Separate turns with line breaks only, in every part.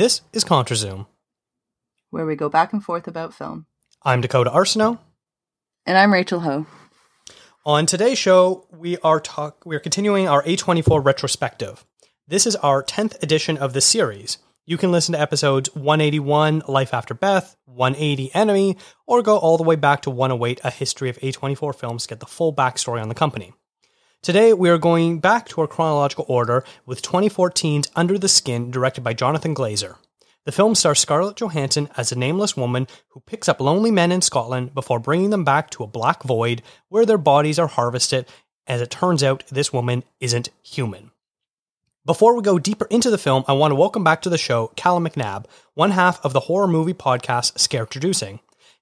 This is ContraZoom.
where we go back and forth about film.
I'm Dakota Arsenault.
And I'm Rachel Ho.
On today's show, we are talk we are continuing our A24 retrospective. This is our 10th edition of the series. You can listen to episodes 181, Life After Beth, 180, Enemy, or go all the way back to 108, A History of A24 Films to get the full backstory on the company. Today, we are going back to our chronological order with 2014's Under the Skin, directed by Jonathan Glazer. The film stars Scarlett Johansson as a nameless woman who picks up lonely men in Scotland before bringing them back to a black void where their bodies are harvested. As it turns out, this woman isn't human. Before we go deeper into the film, I want to welcome back to the show Callum McNabb, one half of the horror movie podcast Scaretroducing.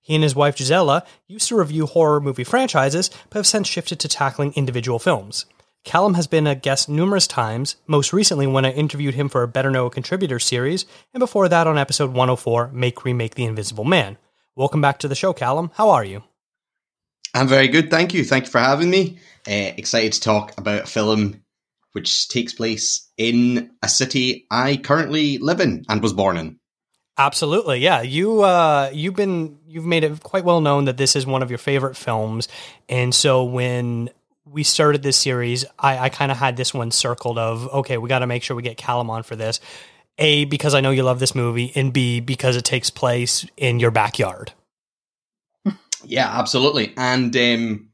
He and his wife Gisela used to review horror movie franchises, but have since shifted to tackling individual films. Callum has been a guest numerous times, most recently when I interviewed him for a Better Know a Contributor series, and before that on episode 104, Make Remake the Invisible Man. Welcome back to the show, Callum. How are you?
I'm very good, thank you. Thank you for having me. Uh, excited to talk about a film which takes place in a city I currently live in and was born in.
Absolutely, yeah. You uh, you've been you've made it quite well known that this is one of your favorite films, and so when we started this series, I, I kind of had this one circled of okay, we got to make sure we get Callum on for this. A because I know you love this movie, and B because it takes place in your backyard.
Yeah, absolutely. And um,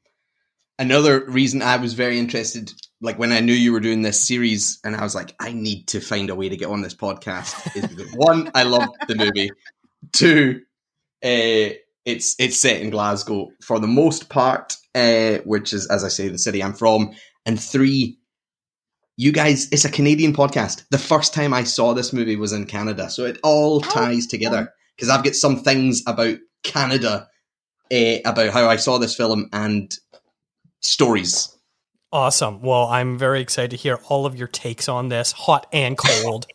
another reason I was very interested, like when I knew you were doing this series, and I was like, I need to find a way to get on this podcast. Is because one, I love the movie. Two, uh, it's it's set in Glasgow for the most part, uh, which is, as I say, the city I'm from. And three, you guys, it's a Canadian podcast. The first time I saw this movie was in Canada, so it all ties together because I've got some things about Canada, uh, about how I saw this film and stories.
Awesome. Well, I'm very excited to hear all of your takes on this, hot and cold.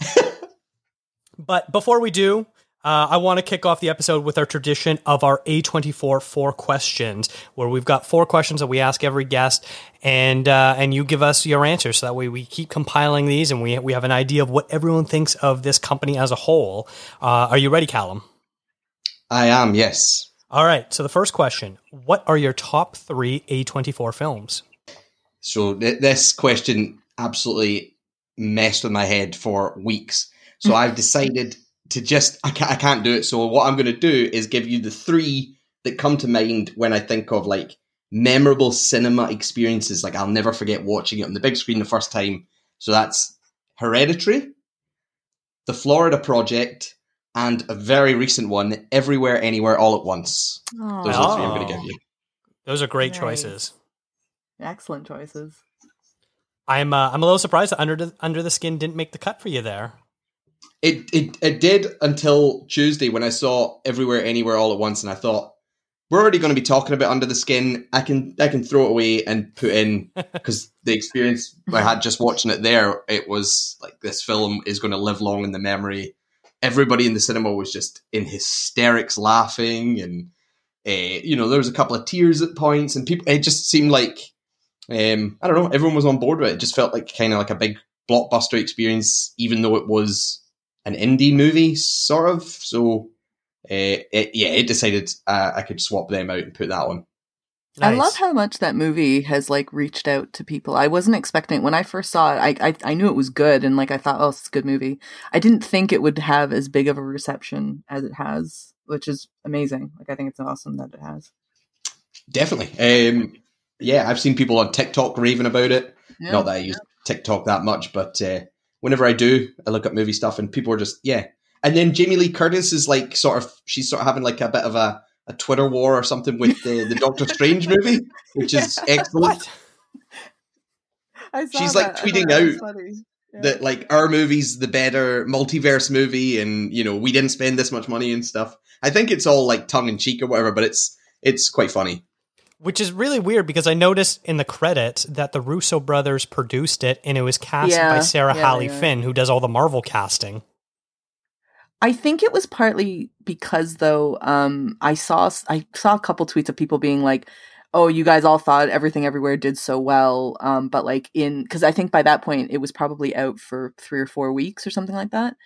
but before we do, uh, I want to kick off the episode with our tradition of our A24 four questions, where we've got four questions that we ask every guest, and uh, and you give us your answers. So that way we keep compiling these, and we we have an idea of what everyone thinks of this company as a whole. Uh, are you ready, Callum?
I am, yes.
All right. So the first question: What are your top three A24 films?
So th- this question absolutely messed with my head for weeks. So I've decided to just I can't, I can't do it. So what I'm going to do is give you the three that come to mind when I think of like memorable cinema experiences. Like I'll never forget watching it on the big screen the first time. So that's Hereditary, The Florida Project, and a very recent one, Everywhere, Anywhere, All at Once.
Oh,
Those are the three I'm going to give you.
Those are great
Nice.
choices.
excellent choices.
I'm uh, I'm a little surprised that under the under the skin didn't make the cut for you there.
It, it it did until Tuesday when I saw Everywhere, Anywhere, All at Once, and I thought we're already going to be talking about Under the Skin. I can I can throw it away and put in because the experience I had just watching it there, it was like this film is going to live long in the memory. Everybody in the cinema was just in hysterics, laughing, and uh, you know there was a couple of tears at points, and people. It just seemed like um, I don't know. Everyone was on board with it. It just felt like kind of like a big blockbuster experience, even though it was an indie movie, sort of. So, uh, it, yeah, it decided uh, I could swap them out and put that one.
I love how much that movie has like reached out to people. I wasn't expecting when I first saw it. I, I I knew it was good, and like I thought, oh, it's a good movie. I didn't think it would have as big of a reception as it has, which is amazing. Like I think it's awesome that it has.
Definitely. Um, yeah, I've seen people on TikTok raving about it.
Yeah.
Not that I use TikTok that much, but uh, whenever I do, I look up movie stuff, and people are just yeah. And then Jamie Lee Curtis is like sort of she's sort of having like a bit of a, a Twitter war or something with the, the Doctor Strange movie, which is excellent.
I saw
She's, like,
that.
Tweeting
that
out.
Yeah.
that like our movie's the better multiverse movie and you know we didn't spend this much money and stuff i think it's all like tongue in cheek or whatever but it's it's quite funny
Which is really weird because I noticed in the credits that the Russo brothers produced it and it was cast
Yeah,
by Sarah
yeah,
Halley
yeah.
Finn, who does all the Marvel casting.
I think it was partly because though um I saw I saw a couple tweets of people being like oh, you guys all thought everything everywhere did so well. Um, but like in, cause I think by that point it was probably out for three or four weeks or something like that.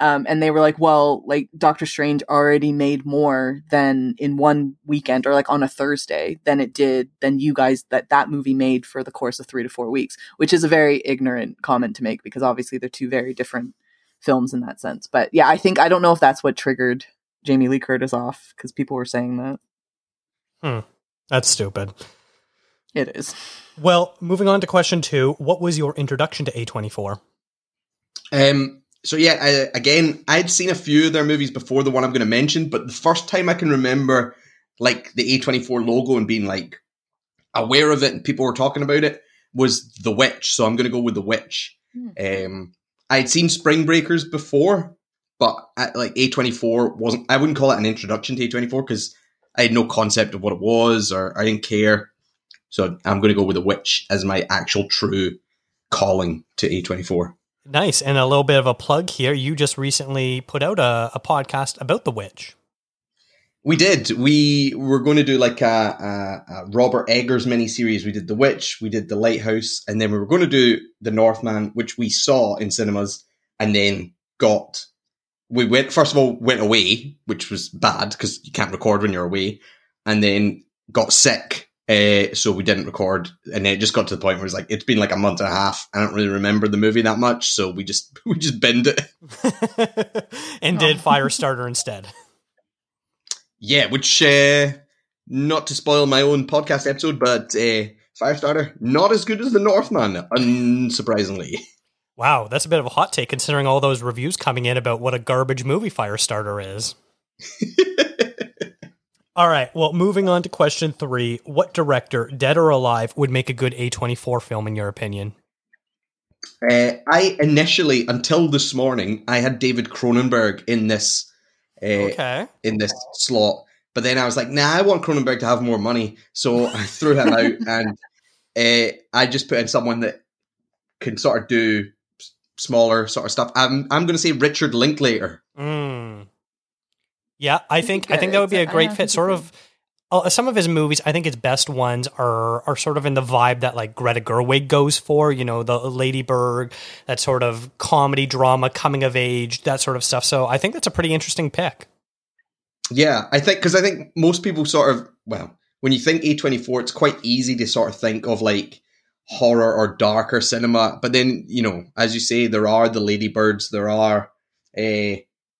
Um, and they were like, well, like Doctor Strange already made more than in one weekend or like on a Thursday than it did than you guys that that movie made for the course of three to four weeks, which is a very ignorant comment to make because obviously they're two very different films in that sense. But yeah, I think I don't know if that's what triggered Jamie Lee Curtis off because people were saying that.
Hmm. That's stupid.
It is.
Well, moving on to question two. What was your introduction to A24?
Um, so yeah, I, again, I'd seen a few of their movies before the one I'm going to mention, but the first time I can remember like the A24 logo and being like aware of it and people were talking about it was The Witch. So I'm going to go with The Witch.
Hmm.
Um, I'd seen Spring Breakers before, but I, like A24 wasn't. I wouldn't call it an introduction to A24 because I had no concept of what it was or I didn't care. So I'm going to go with The Witch as my actual true calling to A24.
Nice. And a little bit of a plug here. You just recently put out a, a podcast about The Witch.
We did. We were going to do like a, a, a Robert Eggers mini series. We did The Witch, we did The Lighthouse, and then we were going to do The Northman, which we saw in cinemas, and then got. We went first of all went away, which was bad because you can't record when you're away, and then got sick. Uh, so we didn't record, and then it just got to the point where it's like it's been like a month and a half. I don't really remember the movie that much, so we just we just binned it.
and did Firestarter instead.
Yeah, which uh, not to spoil my own podcast episode, but uh, Firestarter not as good as the Northman, unsurprisingly.
Wow, that's a bit of a hot take considering all those reviews coming in about what a garbage movie Firestarter is. all right, well, moving on to question three. What director, dead or alive, would make a good A24 film in your opinion?
Uh, I initially, until this morning, I had David Cronenberg in this uh,
Okay.
in this slot, but then I was like, nah, I want Cronenberg to have more money, so I threw him out, and uh, I just put in someone that can sort of do smaller sort of stuff. I'm I'm going to say Richard Linklater.
Mm. Yeah, I think I think that would be a great fit. Sort of some of his movies. I think his best ones are are sort of in the vibe that like Greta Gerwig goes for. You know, the Lady Bird, that sort of comedy drama, coming of age, that sort of stuff. So I think that's a pretty interesting pick.
Yeah, I think because I think most people sort of well, when you think A24, it's quite easy to sort of think of like horror or darker cinema. But then you know, as you say, there are the Ladybirds. There are uh,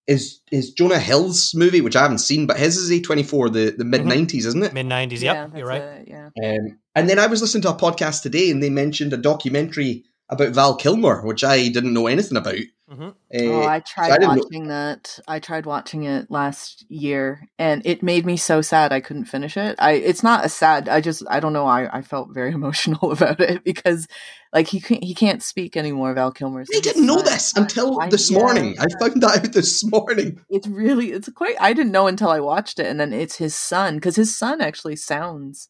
is is Jonah Hill's movie, which I haven't seen, but his is A24, the the mid '90s, isn't it?
Mid nineties.
yeah,
Yep,
that's
you're right.
it, yeah.
Um, and then I was listening to a podcast today, and they mentioned a documentary about Val Kilmer, which I didn't know anything about.
Mhm.
Uh,
Oh, I
I
tried
didn't know-
watching that. I tried watching it last year, and it made me so sad I couldn't finish it. I it's not a sad. I just I don't know. I I felt very emotional about it because like he can't he can't speak anymore. Val Kilmer.
I didn't know this until
I-
this
yeah.
morning. I found that out this morning.
It's really it's quite. I didn't know until I watched it, and then it's his son because his son actually sounds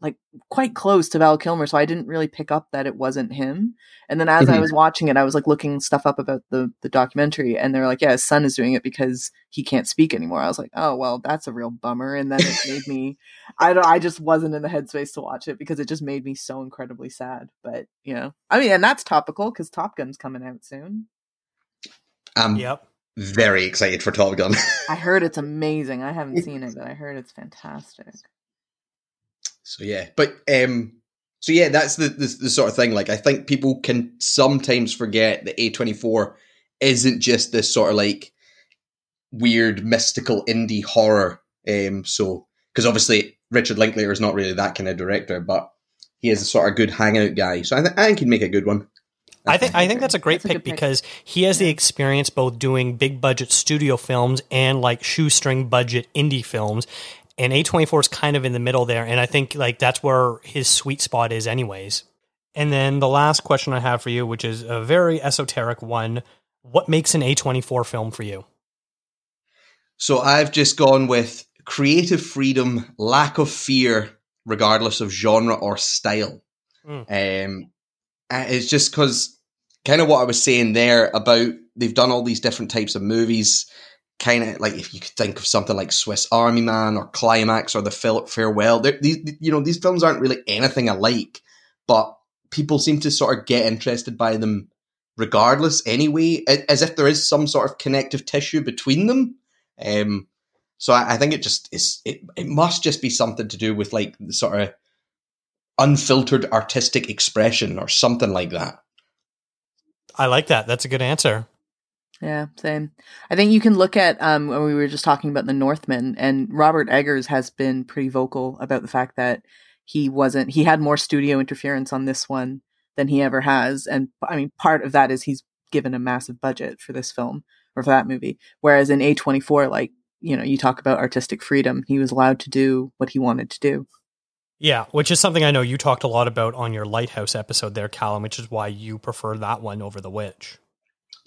like quite close to Val Kilmer, so I didn't really pick up that it wasn't him. And then as I
Mhm.
was watching it, I was like looking stuff up about the the documentary, and they're like, "Yeah, his son is doing it because he can't speak anymore." I was like, "Oh well, that's a real bummer." And then it made me, I don't, I just wasn't in the headspace to watch it because it just made me so incredibly sad. But you know, I mean, and that's topical because Top Gun's coming out soon.
I'm
Yep.
very excited for Top Gun.
I heard it's amazing. I haven't seen it, but I heard it's fantastic.
So yeah, but um, so yeah, that's the, the the sort of thing. Like I think people can sometimes forget that A twenty four isn't just this sort of like weird mystical indie horror. Um, so because obviously Richard Linklater is not really that kind of director, but he is a sort of good hangout guy. So I, th- I think he'd make a good one.
I think I think that's a great
That's
pick
good pick.
because he has the experience both doing big budget studio films and like shoestring budget indie films. And A24 is kind of in the middle there and I think like that's where his sweet spot is anyways. And then the last question I have for you which is a very esoteric one, what makes an A24 film for you?
So I've just gone with creative freedom, lack of fear, regardless of genre or style.
Mm.
Um, it's just because kind of what I was saying there about they've done all these different types of movies. Kind of like if you could think of something like Swiss Army Man or Climax or The Philip Farewell. These you know these films aren't really anything alike, but people seem to sort of get interested by them regardless anyway, as if there is some sort of connective tissue between them. Um, so I, I, think it just is. It, it must just be something to do with like the sort of unfiltered artistic expression or something like that.
I like that. That's a good answer.
Yeah, same. I think you can look at um, when we were just talking about the Northman, and Robert Eggers has been pretty vocal about the fact that he wasn't he had more studio interference on this one than he ever has, and I mean part of that is he's given a massive budget for this film or for that movie, whereas in A twenty four, like you know, you talk about artistic freedom, he was allowed to do what he wanted to do.
Yeah, which is something I know you talked a lot about on your Lighthouse episode there, Callum, which is why you prefer that one over The Witch.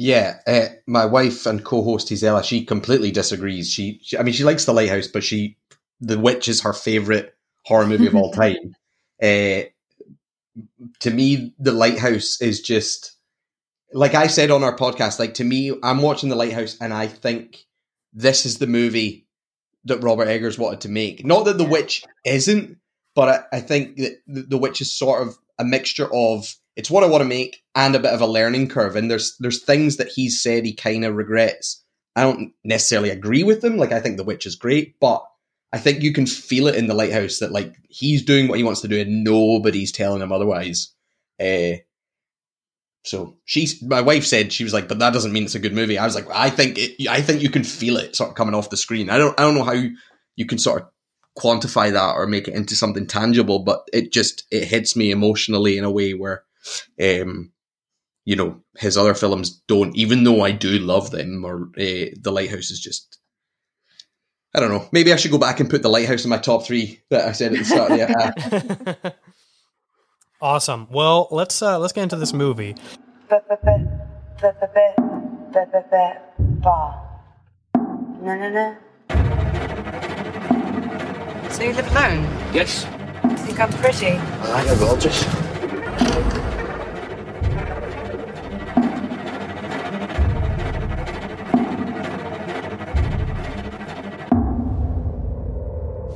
Yeah, uh, my wife and co-host Gisela, she completely disagrees. She, she, I mean, she likes The Lighthouse, but she, The Witch is her favorite horror movie of all time. Uh, to me, The Lighthouse is just like I said on our podcast. Like to me, I'm watching The Lighthouse, and I think this is the movie that Robert Eggers wanted to make. Not that The Witch isn't, but I, I think that The Witch is sort of a mixture of it's what I want to make and a bit of a learning curve. And there's there's things that he's said he kind of regrets. I don't necessarily agree with them. Like I think The Witch is great, but I think you can feel it in the lighthouse that like he's doing what he wants to do and nobody's telling him otherwise. Uh, so she, my wife said she was like, but that doesn't mean it's a good movie. I was like, I think it, I think you can feel it sort of coming off the screen. I don't I don't know how you can sort of quantify that or make it into something tangible, but it just it hits me emotionally in a way where um, you know, his other films don't, even though I do love them, or uh, The Lighthouse is just. I don't know. Maybe I should go back and put The Lighthouse in my top three that I said at the start of
the Awesome. Well, let's uh, let's get into this movie. No,
no, no. So you live alone?
Yes.
You think I'm pretty?
I like her gorgeous.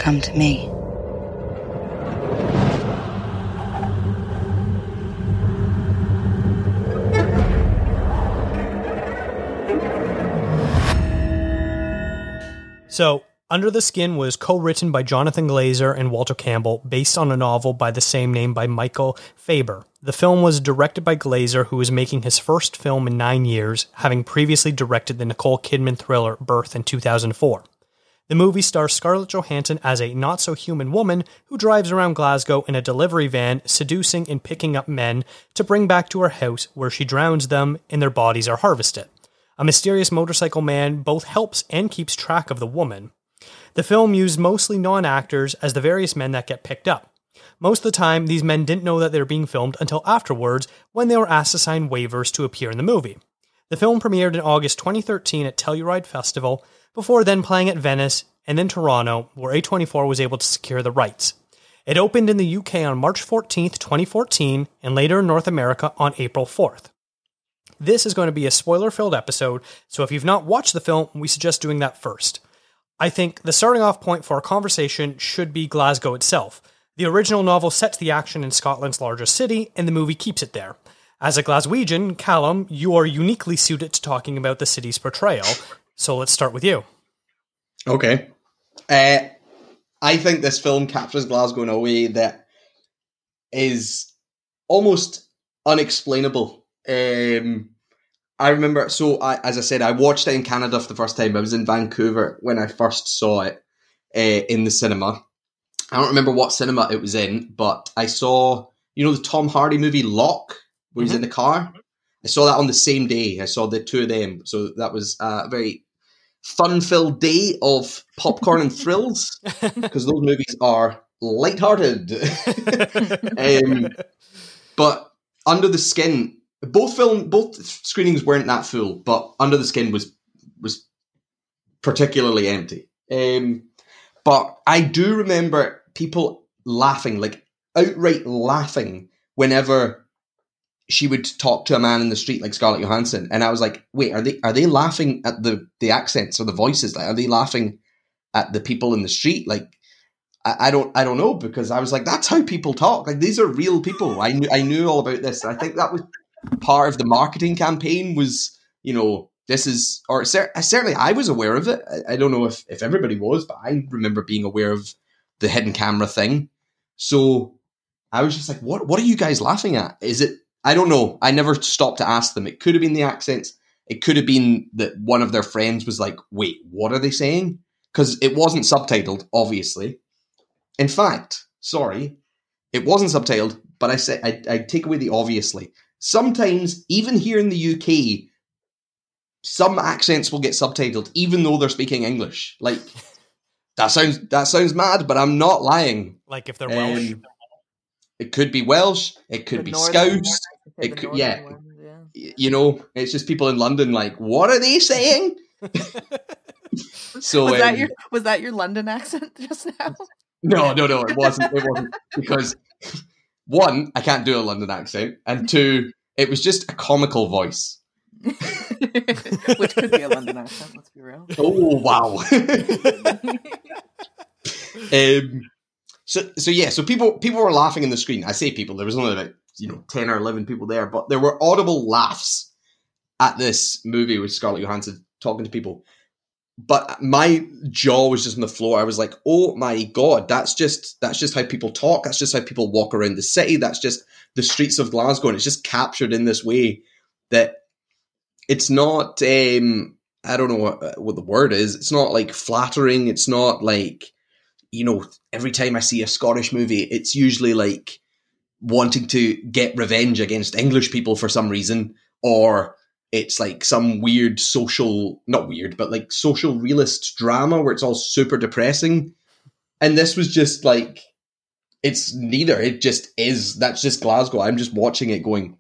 Come to me.
So, Under the Skin was co written by Jonathan Glazer and Walter Campbell, based on a novel by the same name by Michael Faber. The film was directed by Glazer, who was making his first film in nine years, having previously directed the Nicole Kidman thriller Birth in 2004. The movie stars Scarlett Johansson as a not so human woman who drives around Glasgow in a delivery van, seducing and picking up men to bring back to her house where she drowns them and their bodies are harvested. A mysterious motorcycle man both helps and keeps track of the woman. The film used mostly non actors as the various men that get picked up. Most of the time, these men didn't know that they were being filmed until afterwards when they were asked to sign waivers to appear in the movie. The film premiered in August 2013 at Telluride Festival before then playing at Venice and then Toronto, where A24 was able to secure the rights. It opened in the UK on March 14th, 2014, and later in North America on April 4th. This is going to be a spoiler filled episode, so if you've not watched the film, we suggest doing that first. I think the starting off point for our conversation should be Glasgow itself. The original novel sets the action in Scotland's largest city, and the movie keeps it there. As a Glaswegian, Callum, you are uniquely suited to talking about the city's portrayal, so let's start with you.
Okay. Uh, I think this film captures Glasgow in a way that is almost unexplainable. Um, I remember, so I, as I said, I watched it in Canada for the first time. I was in Vancouver when I first saw it uh, in the cinema. I don't remember what cinema it was in, but I saw, you know, the Tom Hardy movie Locke, where mm-hmm. he's in the car. I saw that on the same day. I saw the two of them, so that was a very fun-filled day of popcorn and thrills because those movies are light-hearted. um, but Under the Skin, both film, both screenings weren't that full, but Under the Skin was was particularly empty. Um, but I do remember people laughing, like outright laughing, whenever she would talk to a man in the street like Scarlett Johansson, and I was like, wait, are they are they laughing at the the accents or the voices? Like, are they laughing at the people in the street? Like, I, I don't I don't know because I was like, that's how people talk. Like, these are real people. I knew I knew all about this. I think that was part of the marketing campaign. Was you know this is or cer- certainly I was aware of it. I, I don't know if if everybody was, but I remember being aware of the hidden camera thing. So I was just like, what what are you guys laughing at? Is it I don't know. I never stopped to ask them. It could have been the accents. It could have been that one of their friends was like, wait, what are they saying? Because it wasn't subtitled, obviously. In fact, sorry, it wasn't subtitled, but I say I, I take away the obviously. Sometimes, even here in the UK, some accents will get subtitled, even though they're speaking English. Like that sounds that sounds mad, but I'm not lying.
Like if they're Welsh.
Um, it could be Welsh. It could
The
be
northern
Scouse. It
say
could- yeah.
ones, yeah.
You know, it's just people in London like, what are they saying? so
was that
um,
your was that your London accent just now?
no, no, no, it wasn't. It wasn't because one, I can't do a London accent, and two, it was just a comical voice.
Which could be a London accent. Let's be real.
Oh wow. um, so so yeah, so people people were laughing in the screen. I say people, there was only about you know ten or eleven people there, but there were audible laughs at this movie with Scarlett Johansson talking to people. But my jaw was just on the floor. I was like, "Oh my god, that's just that's just how people talk. That's just how people walk around the city. That's just the streets of Glasgow, and it's just captured in this way that it's not. Um, I don't know what, what the word is. It's not like flattering. It's not like you know. Every time I see a Scottish movie, it's usually like wanting to get revenge against English people for some reason, or it's like some weird social, not weird, but like social realist drama where it's all super depressing. And this was just like, it's neither. It just is. That's just Glasgow. I'm just watching it going,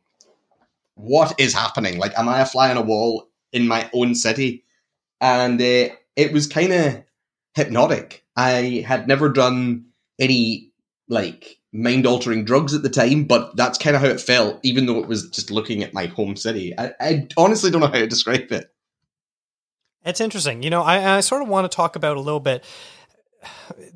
what is happening? Like, am I a fly on a wall in my own city? And uh, it was kind of hypnotic. I had never done any like mind altering drugs at the time, but that's kind of how it felt, even though it was just looking at my home city. I, I honestly don't know how to describe it.
It's interesting. You know, I, I sort of want to talk about a little bit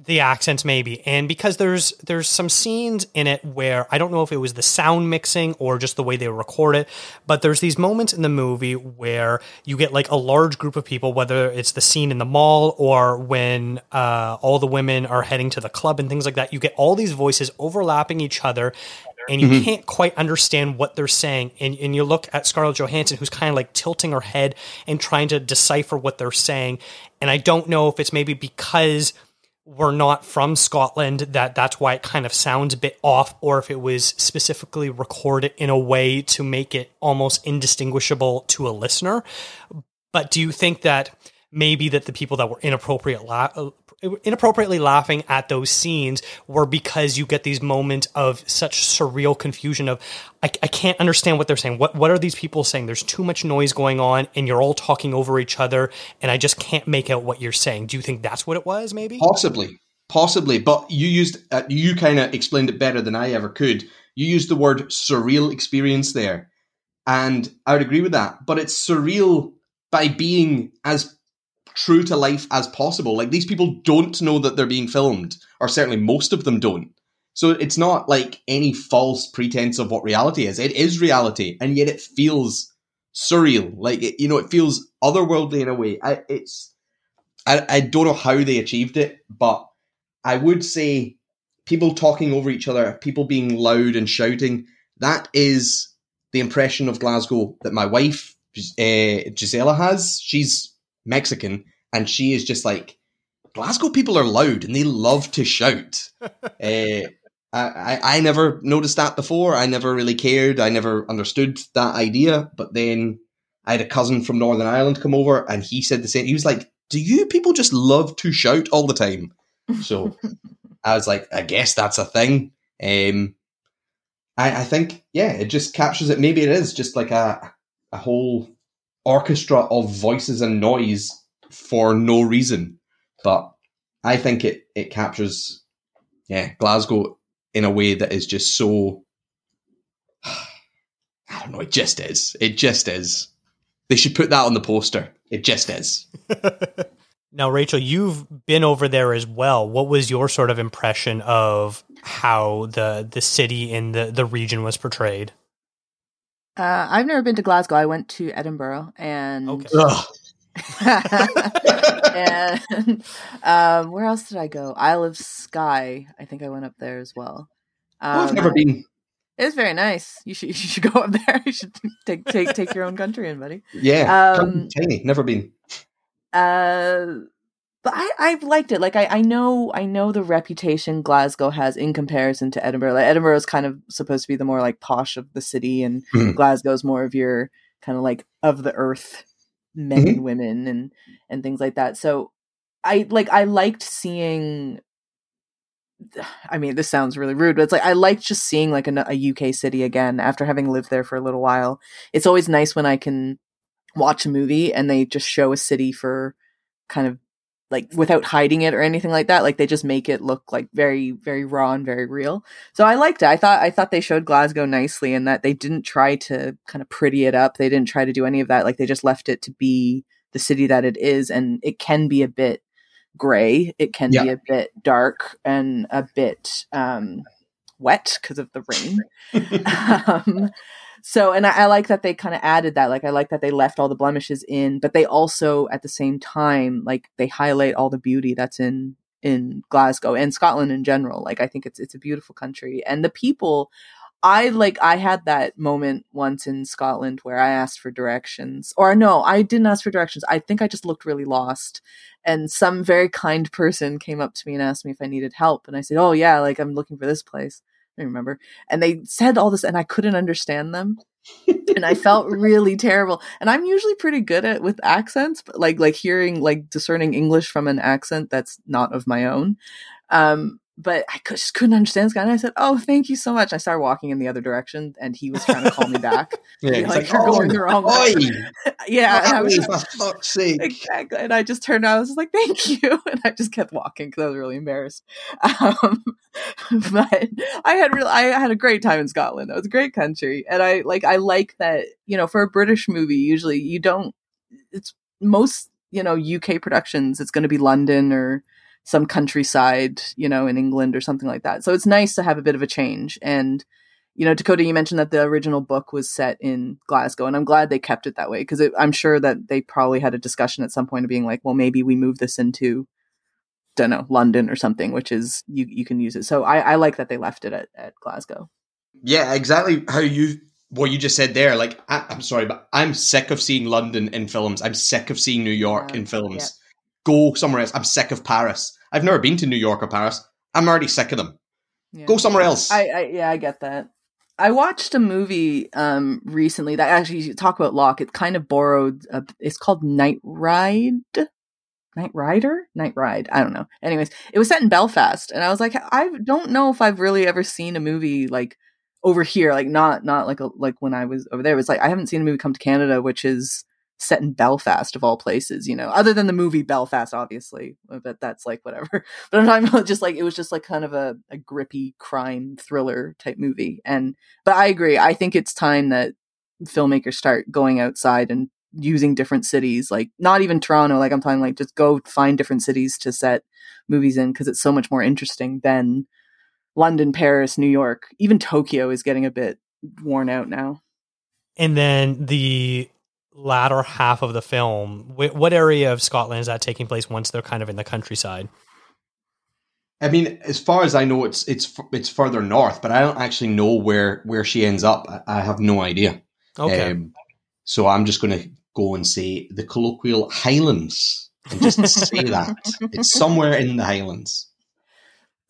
the accents maybe and because there's there's some scenes in it where i don't know if it was the sound mixing or just the way they record it but there's these moments in the movie where you get like a large group of people whether it's the scene in the mall or when uh, all the women are heading to the club and things like that you get all these voices overlapping each other and you can't quite understand what they're saying. And, and you look at Scarlett Johansson, who's kind of like tilting her head and trying to decipher what they're saying. And I don't know if it's maybe because we're not from Scotland that that's why it kind of sounds a bit off, or if it was specifically recorded in a way to make it almost indistinguishable to a listener. But do you think that maybe that the people that were inappropriate la- uh, inappropriately laughing at those scenes were because you get these moments of such surreal confusion of I, I can't understand what they're saying. What what are these people saying? There's too much noise going on, and you're all talking over each other, and I just can't make out what you're saying. Do you think that's what it was? Maybe.
Possibly, possibly, but you used uh, you kind of explained it better than I ever could. You used the word surreal experience there, and I would agree with that. But it's surreal by being as true to life as possible. Like these people don't know that they're being filmed, or certainly most of them don't. So it's not like any false pretense of what reality is. It is reality, and yet it feels surreal. Like it, you know, it feels otherworldly in a way. I, it's I, I don't know how they achieved it, but I would say people talking over each other, people being loud and shouting, that is the impression of Glasgow that my wife, uh, Gisela, has. She's Mexican, and she is just like, Glasgow people are loud and they love to shout. uh, I, I never noticed that before. I never really cared. I never understood that idea. But then I had a cousin from Northern Ireland come over and he said the same. He was like, Do you people just love to shout all the time? So I was like, I guess that's a thing. Um, I, I think, yeah, it just captures it. Maybe it is just like a, a whole orchestra of voices and noise for no reason. But I think it, it captures, yeah, Glasgow in a way that is just so I don't know. It just is. It just is. They should put that on the poster. It just is.
now, Rachel, you've been over there as well. What was your sort of impression of how the the city and the the region was portrayed?
Uh, I've never been to Glasgow. I went to Edinburgh, and
Okay.
Ugh.
and um, where else did I go? Isle of Skye. I think I went up there as well.
Oh, I've
Um,
never been.
It's very nice. You should you should go up there. You should take take take your own country in, buddy.
Yeah,
um,
tiny. Never been.
Uh, but I I've liked it. Like I I know I know the reputation Glasgow has in comparison to Edinburgh. Like Edinburgh is kind of supposed to be the more like posh of the city, and
Mhm.
Glasgow's more of your kind of like of the earth men
Mhm.
and women and and things like that. So I like I liked seeing. I mean, this sounds really rude, but it's like I liked just seeing like a, a UK city again after having lived there for a little while. It's always nice when I can watch a movie and they just show a city for kind of like without hiding it or anything like that. Like they just make it look like very, very raw and very real. So I liked it. I thought I thought they showed Glasgow nicely and that they didn't try to kind of pretty it up. They didn't try to do any of that. Like they just left it to be the city that it is, and it can be a bit gray. It can be a bit dark and a bit um, wet because of the rain um, so and I, I like that they kind of added that like i like that they left all the blemishes in but they also at the same time like they highlight all the beauty that's in in glasgow and scotland in general. Like i think it's it's a beautiful country. And the people i like i had that moment once in scotland where i asked for directions or no i didn't ask for directions. I think i just looked really lost and some very kind person came up to me and asked me if i needed help and i said oh yeah like i'm looking for this place I remember. And they said all this and I couldn't understand them. and I felt really terrible. And I'm usually pretty good at with accents, but like like hearing like discerning English from an accent that's not of my own. Um but I just couldn't understand this guy. And I said, "Oh, thank you so much." I started walking in the other direction, and he was trying to call me back.
Yeah, it's
like, "You're going the wrong way." Yeah, and I was
for fuck's sake.
exactly. And I just turned around. I was just like, "Thank you," and I just kept walking because I was really embarrassed. Um, but I had real, I had a great time in Scotland. It was a great country, and I like, I like that. You know, for a British movie, usually you don't. It's most you know UK productions. It's going to be London or some countryside, you know, in England or something like that. So it's nice to have a bit of a change and you know, Dakota, you mentioned that the original book was set in Glasgow, and I'm glad they kept it that way because I'm sure that they probably had a discussion at some point of being like, well, maybe we move this into, don't know, London or something, which is you you can use it. So I, I like that they left it at, at Glasgow.
Yeah, exactly how you what you just said there. Like, I, I'm sorry, but I'm sick of seeing London in films. I'm sick of seeing New York
Yeah,
in films. Go somewhere else. I'm sick of Paris. I've never been to New York or Paris. I'm already sick of them.
Yeah.
Go somewhere else.
I, I yeah, I get that. I watched a movie um recently that actually you talk about Locke. It kind of borrowed. A, it's called Night Ride. Night Rider, Night Ride. I don't know. Anyways, it was set in Belfast, and I was like, I don't know if I've really ever seen a movie like over here, like not not like a, like when I was over there. It was like I haven't seen a movie come to Canada, which is set in Belfast of all places, you know, other than the movie Belfast, obviously, uh, but that's like whatever. But I'm talking about just like it was just like kind of a, a grippy crime thriller type movie. And but I agree. I think it's time that filmmakers start going outside and using different cities, like not even Toronto. Like I'm talking like just go find different cities to set movies in because it's so much more interesting than London, Paris, New York. Even Tokyo is getting a bit worn out now.
And then the latter half of the film, wh- what area of Scotland is that taking place once they're kind of in the countryside?
I mean, as far as I know, it's it's it's further north, but I don't actually know where where she ends up. I, I have no idea.
Okay.
Um, so I'm just going to go and say the colloquial Highlands and just say that it's somewhere in the Highlands.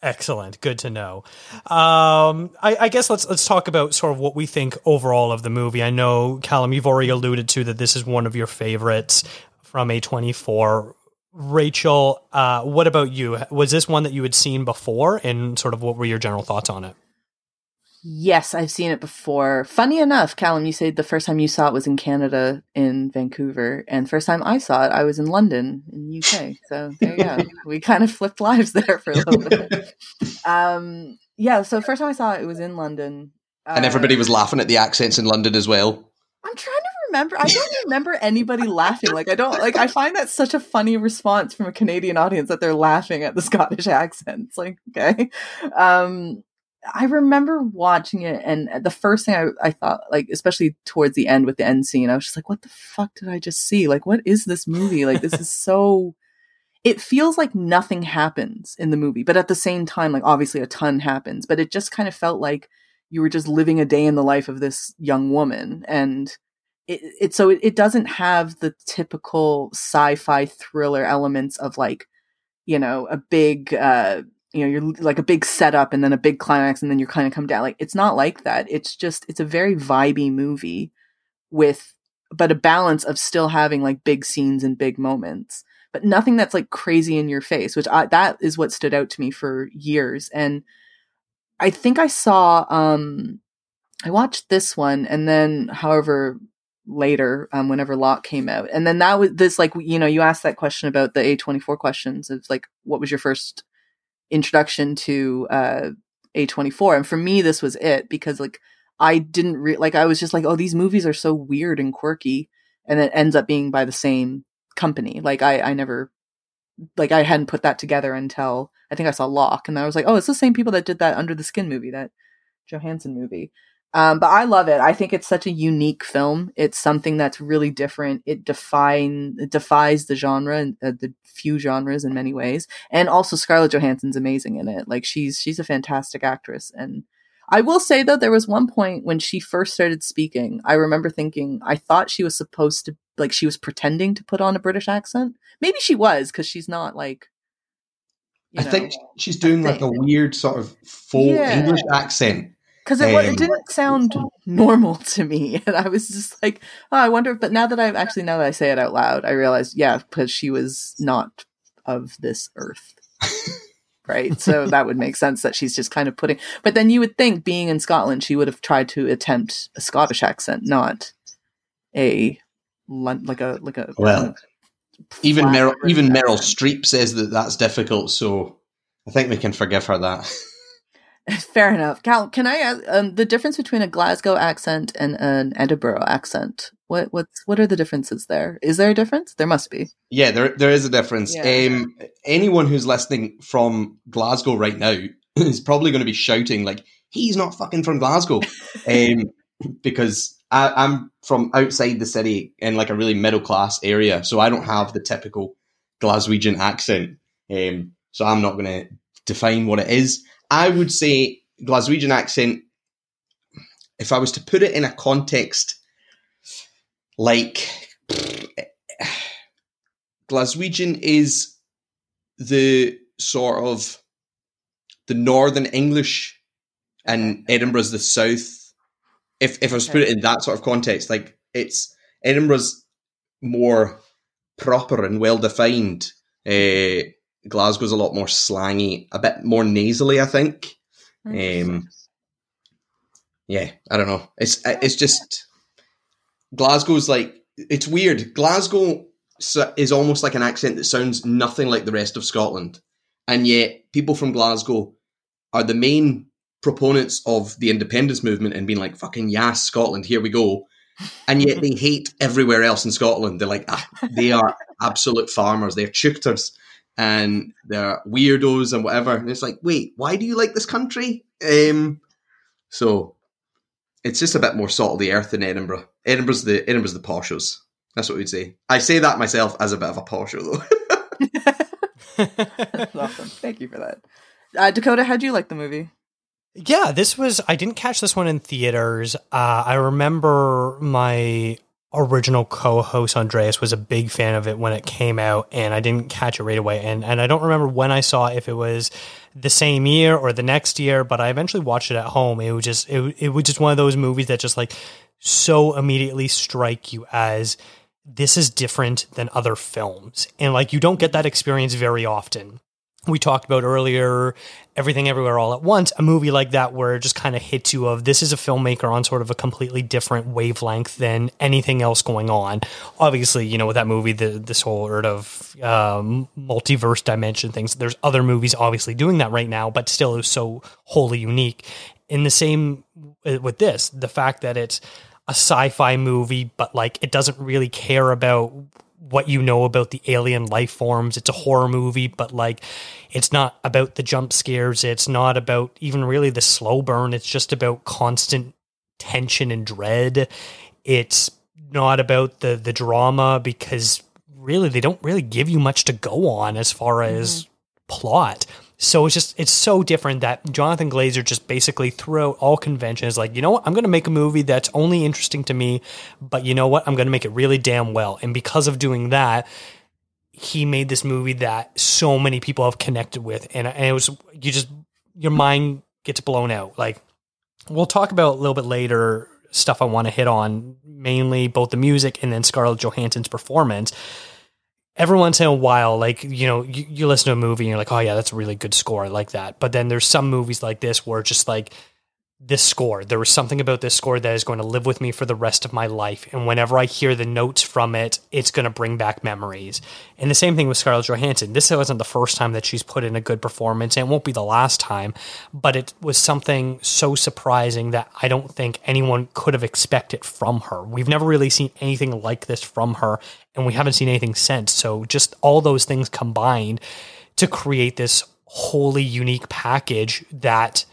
Excellent. Good to know. Um, I, I guess let's let's talk about sort of what we think overall of the movie. I know Callum, you've already alluded to that this is one of your favorites from A24. Rachel, uh, what about you? Was this one that you had seen before, and sort of what were your general thoughts on it?
Yes, I've seen it before. Funny enough, Callum, you said the first time you saw it was in Canada, in Vancouver, and first time I saw it, I was in London, in UK. So there you go. we kind of flipped lives there for a little bit. Um, yeah. So first time I saw it, it was in London.
and everybody was laughing at the accents in London as well.
I'm trying to remember. I don't remember anybody laughing. Like I don't like. I find that such a funny response from a Canadian audience that they're laughing at the Scottish accents. Like okay, um, I remember watching it, and the first thing I, I thought, like especially towards the end with the end scene, I was just like, "What the fuck did I just see? Like, what is this movie? Like, this is so." It feels like nothing happens in the movie, but at the same time, like obviously a ton happens. But it just kind of felt like you were just living a day in the life of this young woman, and it, it so it, it doesn't have the typical sci-fi thriller elements of like you know a big uh you know you're like a big setup and then a big climax and then you're kind of come down. Like it's not like that. It's just it's a very vibey movie with but a balance of still having like big scenes and big moments but nothing that's like crazy in your face which I, that is what stood out to me for years. And i think i saw um i watched this one and then however later um, whenever Locke came out. And then that was this like you know you asked that question about the A24 questions of like what was your first introduction to uh A24 and for me this was it because like I didn't re- like I was just like oh these movies are so weird and quirky and it ends up being by the same company. Like I I never like I hadn't put that together until I think I saw Locke and I was like oh it's the same people that did that Under the Skin movie that Johansson movie. Um, but I love it. I think it's such a unique film. It's something that's really different. It define it defies the genre and uh, the few genres in many ways. And also Scarlett Johansson's amazing in it. Like she's she's a fantastic actress. And I will say though, there was one point when she first started speaking. I remember thinking I thought she was supposed to like she was pretending to put on a British accent. Maybe she was because she's not like.
I know, think she's doing like a weird sort of full yeah. English accent
because it, it didn't sound normal to me and i was just like oh i wonder but now that i've actually now that i say it out loud i realize yeah because she was not of this earth right? So that would make sense that she's just kind of putting but then you would think being in scotland she would have tried to attempt a scottish accent not a like a like a
well even meryl even meryl streep says that that's difficult so i think we can forgive her that
Fair enough. Cal, can I ask um, the difference between a Glasgow accent and an Edinburgh accent? What what's what are the differences there? Is there a difference? There must be.
Yeah, there there is a difference. Yeah. Um, anyone who's listening from Glasgow right now is probably going to be shouting like, "He's not fucking from Glasgow," um, because I, am from outside the city in like a really middle class area, so I don't have the typical Glaswegian accent. Um, so I'm not going to define what it is. I would say Glaswegian accent, if I was to put it in a context like Glaswegian is the sort of the northern English and Edinburgh's the south. If if I was to put it in that sort of context, like it's Edinburgh's more proper and well defined. Uh, Glasgow's a lot more slangy, a bit more nasally, I think. Um, yeah, I don't know. It's it's just Glasgow's like it's weird. Glasgow is almost like an accent that sounds nothing like the rest of Scotland, and yet people from Glasgow are the main proponents of the independence movement and being like, "Fucking yes, Scotland, here we go." And yet they hate everywhere else in Scotland. They're like, ah, they are absolute farmers. They're teuchters and they're weirdos and whatever. And it's like, wait, why do you like this country? Um, so it's just a bit more salt of the earth than Edinburgh. Edinburgh's the Edinburgh's the poshos. That's what we'd say. I say that myself as a bit of a posho
though. awesome. Thank you for that. Uh, Dakota, how do you like the movie?
Yeah, this was. I didn't catch this one in theaters. Uh, I remember my original co-host Andreas was a big fan of it when it came out and I didn't catch it right away. And and I don't remember when I saw it, if it was the same year or the next year but I eventually watched it at home. It was just it, it was just one of those movies that just like so immediately strike you as this is different than other films. And like you don't get that experience very often we talked about earlier everything everywhere all at once a movie like that where it just kind of hits you of this is a filmmaker on sort of a completely different wavelength than anything else going on. Obviously you know with that movie the this whole sort of um, multiverse dimension things there's other movies obviously doing that right now but still is so wholly unique. In the same uh, with this, the fact that it's a sci-fi movie, but like it doesn't really care about what you know about the alien life forms. It's a horror movie, but like it's not about the jump scares. It's not about even really the slow burn. It's just about constant tension and dread. It's not about the the drama because really they don't really give you much to go on as far mm-hmm. as plot. So it's just it's so different that Jonathan Glazer just basically threw out all conventions like, you know what, I'm gonna make a movie that's only interesting to me, but you know what, I'm gonna make it really damn well. And because of doing that, he made this movie that so many people have connected with and, and it was you just your mind gets blown out. Like we'll talk about a little bit later stuff I want to hit on, mainly both the music and then Scarlett Johansson's performance. Every once in a while, like, you know, you, you listen to a movie and you're like, oh, yeah, that's a really good score. I like that. But then there's some movies like this where it's just like, this score, there was something about this score that is going to live with me for the rest of my life. And whenever I hear the notes from it, it's going to bring back memories. And the same thing with Scarlett Johansson. This wasn't the first time that she's put in a good performance, and it won't be the last time, but it was something so surprising that I don't think anyone could have expected from her. We've never really seen anything like this from her, and we haven't seen anything since. So just all those things combined to create this wholly unique package that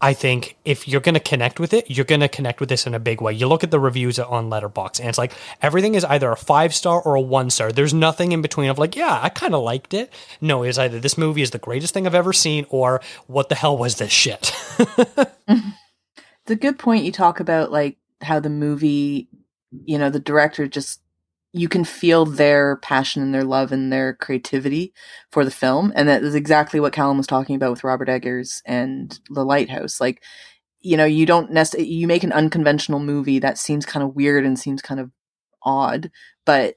I think if you're going to connect with it, you're going to connect with this in a big way. You look at the reviews on Letterboxd, and it's like everything is either a five star or a one star. There's nothing in between of like, yeah, I kind of liked it. No, it's either this movie is the greatest thing I've ever seen, or what the hell was this shit?
It's a good point you talk about like how the movie, you know, the director just you can feel their passion and their love and their creativity for the film. And that is exactly what Callum was talking about with Robert Eggers and The Lighthouse. Like, you know, you don't necessarily, you make an unconventional movie that seems kind of weird and seems kind of odd, but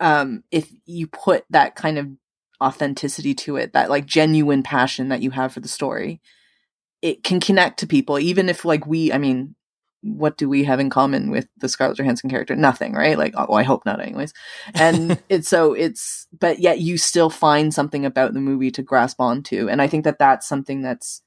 um, if you put that kind of authenticity to it, that like genuine passion that you have for the story, it can connect to people, even if like we, I mean, what do we have in common with the Scarlett Johansson character? Nothing, right? Like, oh, I hope not, anyways. And it's so it's, but yet you still find something about the movie to grasp onto, and I think that that's something that's,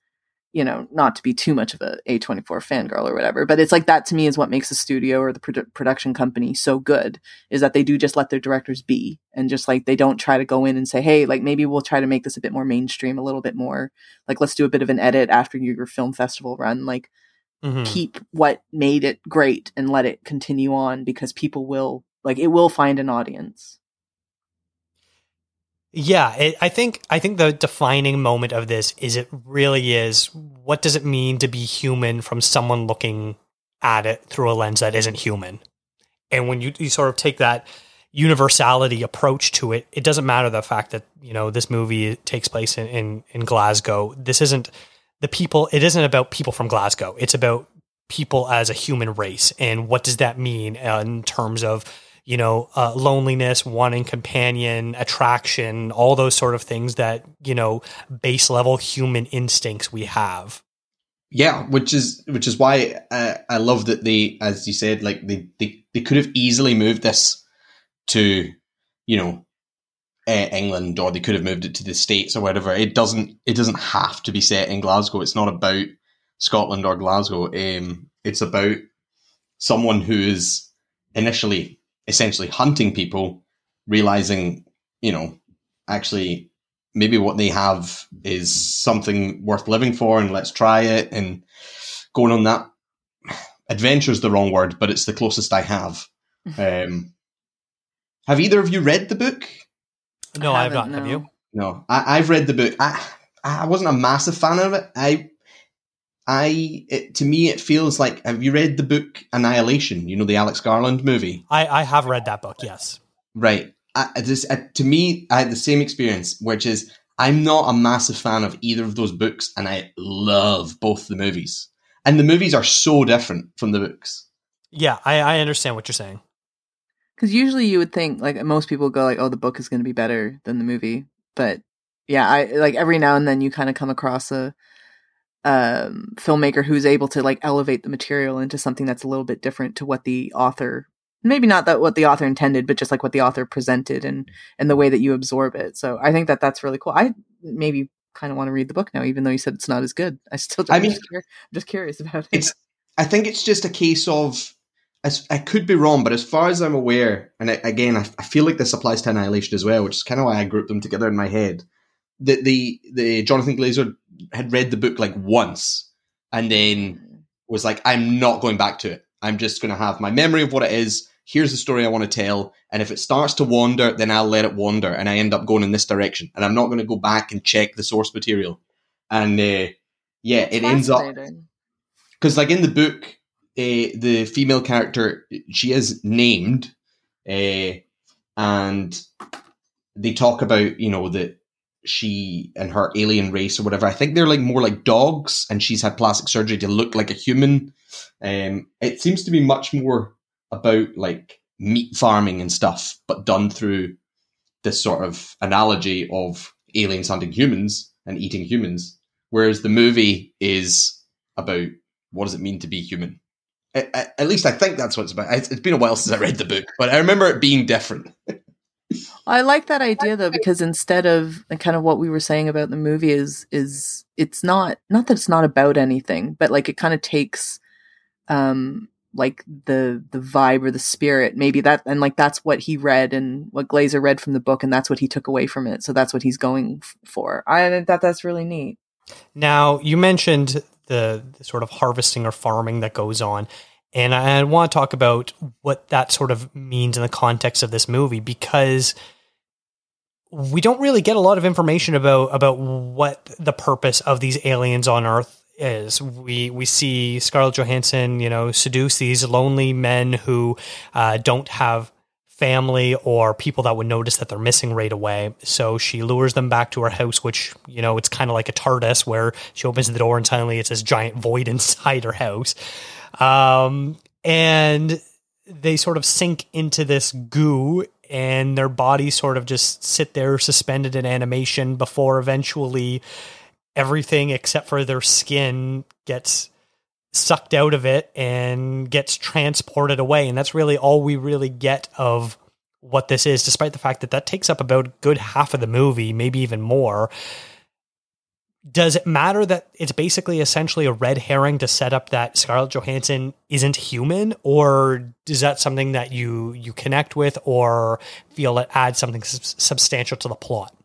you know, not to be too much of a A twenty four fangirl or whatever, but it's like that to me is what makes the studio or the produ- production company so good is that they do just let their directors be, and just like they don't try to go in and say, hey, like maybe we'll try to make this a bit more mainstream, a little bit more, like let's do a bit of an edit after your film festival run, like
Mhm.
keep what made it great and let it continue on because people will like it will find an audience.
Yeah, it, I think I think the defining moment of this is it really is what does it mean to be human from someone looking at it through a lens that isn't human. And when you, you sort of take that universality approach to it, it doesn't matter the fact that, you know, this movie takes place in, in, in Glasgow. This isn't the people, it isn't about people from Glasgow. It's about people as a human race. And what does that mean in terms of, you know, uh, loneliness, wanting companion, attraction, all those sort of things that, you know, base level human instincts we have.
Yeah, which is which is why uh, I love that they, as you said, like they they, they could have easily moved this to, you know, England, or they could have moved it to the states or whatever. It doesn't it doesn't have to be set in Glasgow. It's not about Scotland or Glasgow. Um, it's about someone who is initially essentially hunting people, realizing, you know, actually maybe what they have is something worth living for and let's try it and going on that adventure is the wrong word but it's the closest i have um, have either of you read the book
No, I, have not.
haven't,
Have you?
no I, i've read the book I, I wasn't a massive fan of it i i it, to me it feels like have you read the book annihilation you know the alex garland movie
I, I have read that book, yes.
Right. I, I just I, to me, I had the same experience, which is I'm not a massive fan of either of those books, and I love both the movies. And the movies are so different from the books.
Yeah, I, I understand what you're saying.
Because usually you would think like most people go like, oh, the book is going to be better than the movie, but yeah, I like every now and then you kind of come across a um filmmaker who's able to like elevate the material into something that's a little bit different to what the author maybe not that what the author intended but just like what the author presented and and the way that you absorb it so i think that that's really cool i maybe kind of want to read the book now, even though you said it's not as good. I still,
I
I'm
mean,
just, cur- I'm just curious about it.
It's. I think it's just a case of. As, I could be wrong, but as far as I'm aware, and I, again, I, I feel like this applies to Annihilation as well, which is kind of why I grouped them together in my head. That the the Jonathan Glazer had read the book like once, and then was like, "I'm not going back to it. I'm just going to have my memory of what it is. Here's the story I want to tell, and if it starts to wander, then I'll let it wander, and I end up going in this direction, and I'm not going to go back and check the source material." And uh, yeah, it ends up because like in the book uh, the female character she is named uh, and they talk about you know that she and her alien race or whatever. I think they're like more like dogs and she's had plastic surgery to look like a human. Um, it seems to be much more about like meat farming and stuff but done through this sort of analogy of aliens hunting humans and eating humans. Whereas the movie is about what does it mean to be human? At, at- at least I think that's what it's about. It's, it's been a while since I read the book, but I remember it being different.
I like that idea though, because instead of and kind of what we were saying about the movie is is it's not not that it's not about anything, but like it kind of takes um like the the vibe or the spirit. Maybe that and like that's what he read and what Glazer read from the book and that's what he took away from it. So that's what he's going f- for. I thought that's really neat.
Now, you mentioned the, the sort of harvesting or farming that goes on. And I, I want to talk about what that sort of means in the context of this movie because we don't really get a lot of information about about what the purpose of these aliens on Earth is. We we see Scarlett Johansson, you know, seduce these lonely men who uh, don't have family or people that would notice that they're missing right away. So she lures them back to her house, which, you know, it's kind of like a TARDIS where she opens the door and suddenly it's this giant void inside her house. Um, and they sort of sink into this goo and their bodies sort of just sit there suspended in animation before eventually everything except for their skin gets sucked out of it and gets transported away and that's really all we really get of what this is despite the fact that that takes up about good half of the movie maybe even more does it matter that it's basically essentially a red herring to set up that Scarlett Johansson isn't human or is that something that you you connect with or feel it adds something sub- substantial to the plot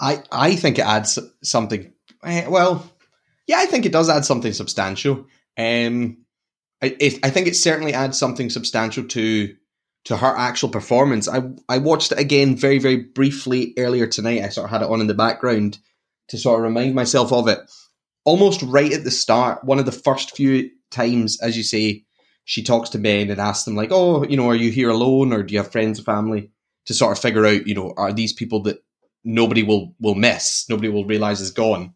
I, I think it adds something. eh, Well, yeah, I think it does add something substantial. Um, I, it, I think it certainly adds something substantial to to her actual performance. I I watched it again very very briefly earlier tonight. I sort of had it on in the background to sort of remind myself of it. Almost right at the start, one of the first few times, as you say, she talks to Ben and asks them like, "Oh, you know, are you here alone, or do you have friends or family?" To sort of figure out, you know, are these people that nobody will will miss, nobody will realize is gone.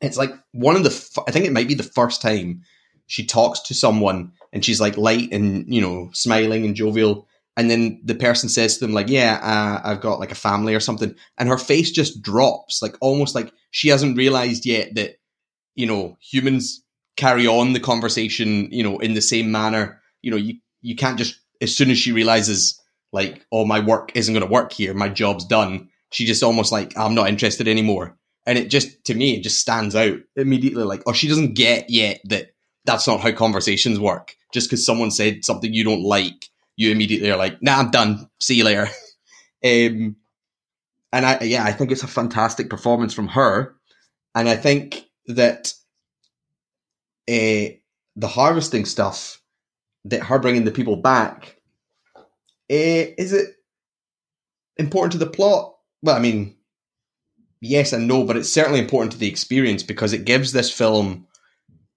It's like one of the, I think it might be the first time she talks to someone and she's like light and you know smiling and jovial, and then the person says to them like, "Yeah, uh, I've got like a family or something," and her face just drops, like almost like she hasn't realized yet that you know humans carry on the conversation, you know, in the same manner. You know, you you can't just as soon as she realizes like, oh, my work isn't going to work here, my job's done. She just almost like, I'm not interested anymore. And it just, to me, it just stands out immediately. Like, oh, she doesn't get yet that that's not how conversations work. Just because someone said something you don't like, you immediately are like, nah, I'm done. See you later. um, and I, yeah, I think it's a fantastic performance from her. And I think that uh, the harvesting stuff, that her bringing the people back, uh, is it important to the plot? Well, I mean, yes and no, but it's certainly important to the experience because it gives this film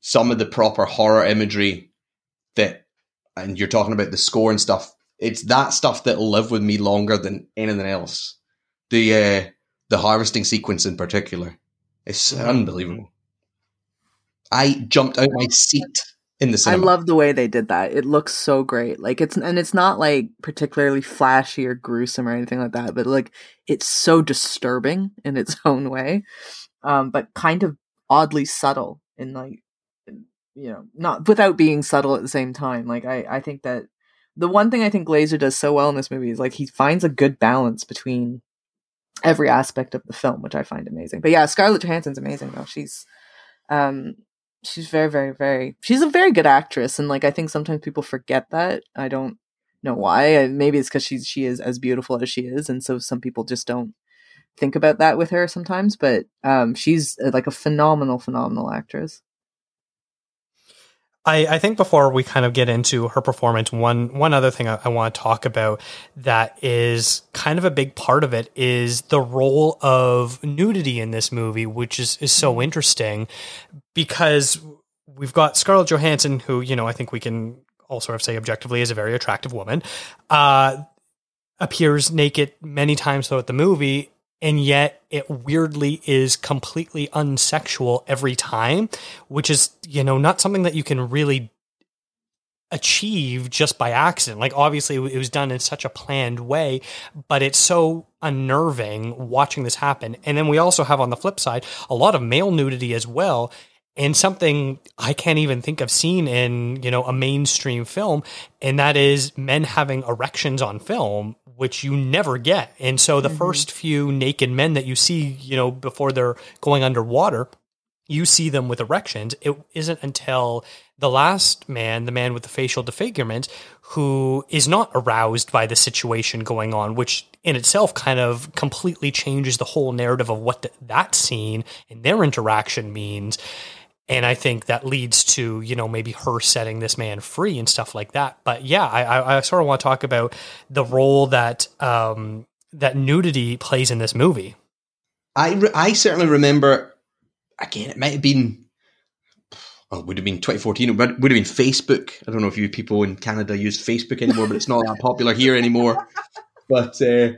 some of the proper horror imagery that, and you're talking about the score and stuff. It's that stuff that'll live with me longer than anything else. The uh, the harvesting sequence in particular, it's unbelievable. I jumped out my seat in the
I love the way they did that. It looks so great. Like it's and it's not like particularly flashy or gruesome or anything like that, but like it's so disturbing in its own way. Um but kind of oddly subtle in like you know, not without being subtle at the same time. Like I I think that the one thing I think Glazer does so well in this movie is like he finds a good balance between every aspect of the film, which I find amazing. But yeah, Scarlett Johansson's amazing though. She's um she's very very very she's a very good actress and like I think sometimes people forget that. I don't know why. Maybe it's cuz she's she is as beautiful as she is and so some people just don't think about that with her sometimes, but um she's uh, like a phenomenal phenomenal actress.
I, I, think before we kind of get into her performance, one one other thing I, I, want to talk about that is kind of a big part of it is the role of nudity in this movie, which is is so interesting because we've got Scarlett Johansson, who you know I think we can all sort of say objectively is a very attractive woman, uh, appears naked many times throughout the movie, and yet it weirdly is completely unsexual every time, which is, you know, not something that you can really achieve just by accident. Like, obviously, it was done in such a planned way, but it's so unnerving watching this happen. And then we also have on the flip side a lot of male nudity as well. And something I can't even think of seeing in, you know, a mainstream film, and that is men having erections on film, which you never get. And so the mm-hmm. first few naked men that you see, you know, before they're going underwater, you see them with erections. It isn't until the last man, the man with the facial disfigurement, who is not aroused by the situation going on, which in itself kind of completely changes the whole narrative of what the, that scene and their interaction means. And I think that leads to, you know, maybe her setting this man free and stuff like that. But yeah, I, I, I sort of want to talk about the role that um, that nudity plays in this movie.
I, re- I certainly remember, again, it might have been, well, it would have been 2014, it would have been Facebook. I don't know if you people in Canada use Facebook anymore, but it's not that popular here anymore. But uh,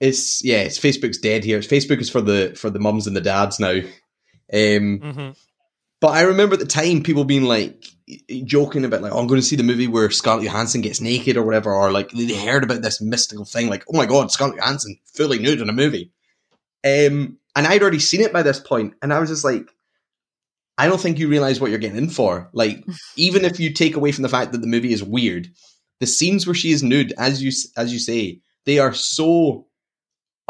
it's, yeah, it's Facebook's dead here. Facebook is for the for the mums and the dads now. Um, mm-hmm. But I remember at the time people being like joking about like, oh, I'm going to see the movie where Scarlett Johansson gets naked or whatever, or like they heard about this mystical thing, like, oh my god, Scarlett Johansson fully nude in a movie. Um, and I'd already seen it by this point, and I was just like, I don't think you realize what you're getting in for. Like, even if you take away from the fact that the movie is weird, the scenes where she is nude, as you as you say, they are so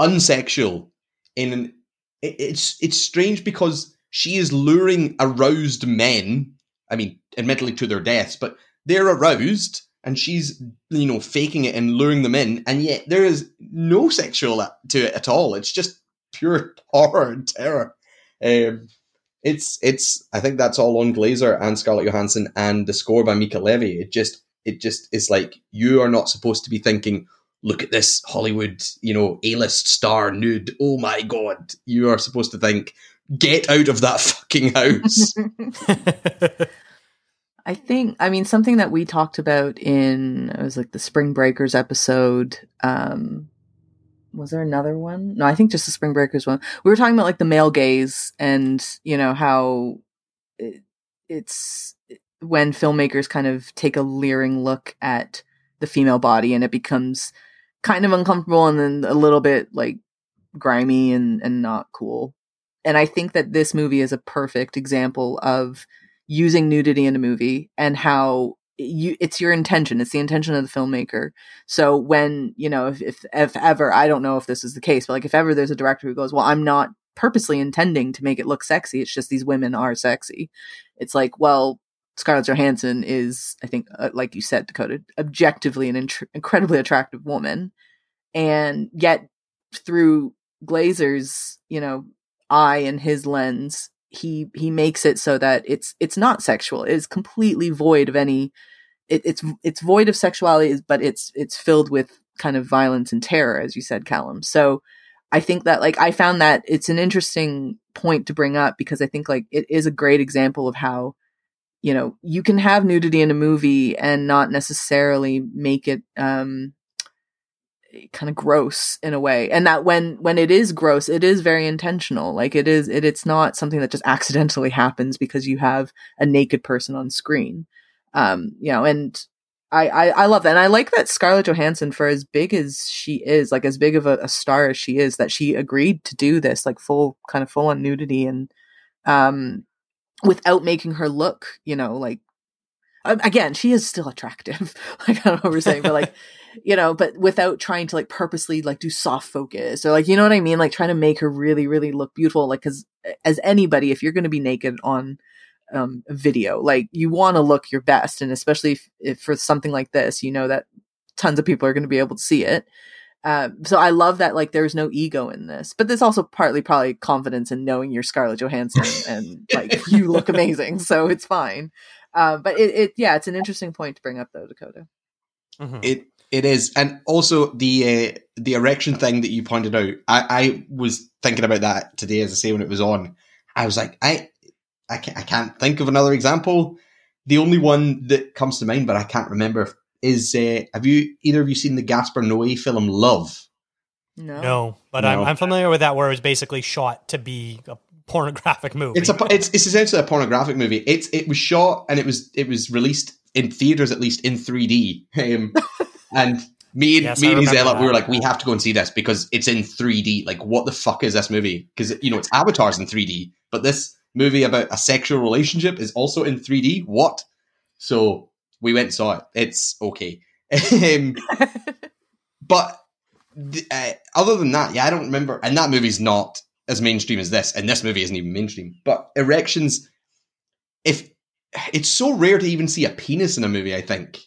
unsexual. In it's it's strange because she is luring aroused men. I mean, admittedly to their deaths, but they're aroused and she's, you know, faking it and luring them in. And yet there is no sexual to it at all. It's just pure horror and terror. Um, it's, it's, I think that's all on Glazer and Scarlett Johansson and the score by Mica Levi. It just, it just is like, you are not supposed to be thinking, look at this Hollywood, you know, A-list star nude. Oh my God. You are supposed to think, get out of that fucking house.
I think, I mean, something that we talked about in, it was like the Spring Breakers episode. Um, was there another one? No, I think just the Spring Breakers one. We were talking about like the male gaze and, you know, how it, it's when filmmakers kind of take a leering look at the female body and it becomes kind of uncomfortable and then a little bit like grimy and, and not cool and I think that this movie is a perfect example of using nudity in a movie and how you it's your intention it's the intention of the filmmaker. So when you know if, if if ever i don't know if this is the case but like if ever there's a director who goes well i'm not purposely intending to make it look sexy it's just these women are sexy. It's like well scarlett johansson is i think uh, like you said dakota objectively an int- incredibly attractive woman. And yet through glazer's you know eye and his lens he he makes it so that it's it's not sexual. It's completely void of any it, it's it's void of sexuality but it's it's filled with kind of violence and terror as you said callum. So i think that like i found that it's an interesting point to bring up because i think like it is a great example of how you know you can have nudity in a movie and not necessarily make it um kind of gross in a way. And that when when it is gross it is very intentional. Like it is it, it's not something that just accidentally happens because you have a naked person on screen. Um you know and I, I, I love that. And I like that Scarlett Johansson, for as big as she is, like as big of a, a, star as she is, that she agreed to do this, like full, kind of full on nudity and, um, without making her look, you know, like again, she is still attractive. like I don't know what we're saying, but like, you know, but without trying to like purposely like do soft focus or like, you know what I mean? Like trying to make her really, really look beautiful. Like, cause as anybody, if you're going to be naked on um, video, like you want to look your best. And especially if, if for something like this, you know that tons of people are going to be able to see it. Um, so I love that like there's no ego in this, but there's also partly probably confidence in knowing you're Scarlett Johansson and like you look amazing, so it's fine. Uh, but it, it, yeah, it's an interesting point to bring up though, Dakota.
Mhm.
It it is, and also the uh, the erection thing that you pointed out. I, I was thinking about that today, as I say when it was on. I was like, I I can't, I can't think of another example. The only one that comes to mind, but I can't remember, is uh, have you either of you seen the Gaspar Noé film Love?
No,
No, but
No.
I'm, I'm familiar with that where it was basically shot to be a pornographic movie.
It's a it's it's essentially a pornographic movie. It's it was shot and it was it was released in theaters at least in 3D. Um, and me and
Yes,
me
I
and
remember
we were like, we have to go and see this because it's in 3D. Like, what the fuck is this movie? Because you know it's avatars in 3D, but this movie about a sexual relationship is also in 3D. What? So we went and saw it. It's okay. um, but th- uh, other than that, yeah, I don't remember. And that movie's not as mainstream as this, and this movie isn't even mainstream. But erections, if it's so rare to even see a penis in a movie, I think.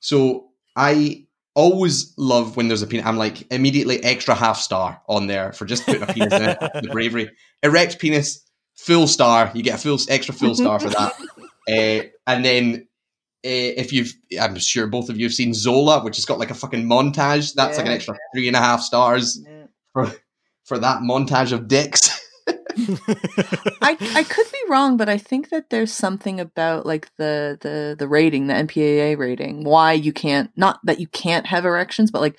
So I always love when there's a penis. I'm like immediately extra half star on there for just putting a penis in it. The bravery, erect penis, full star. You get a full extra full star for that. Uh, and then uh, if you've, I'm sure both of you have seen Zola, which has got like a fucking montage. That's like an
Yeah.
extra three and a half stars
Yeah.
for for that montage of dicks.
I I could be wrong, but I think that there's something about like the the the rating, the MPAA rating, why you can't not that you can't have erections, but like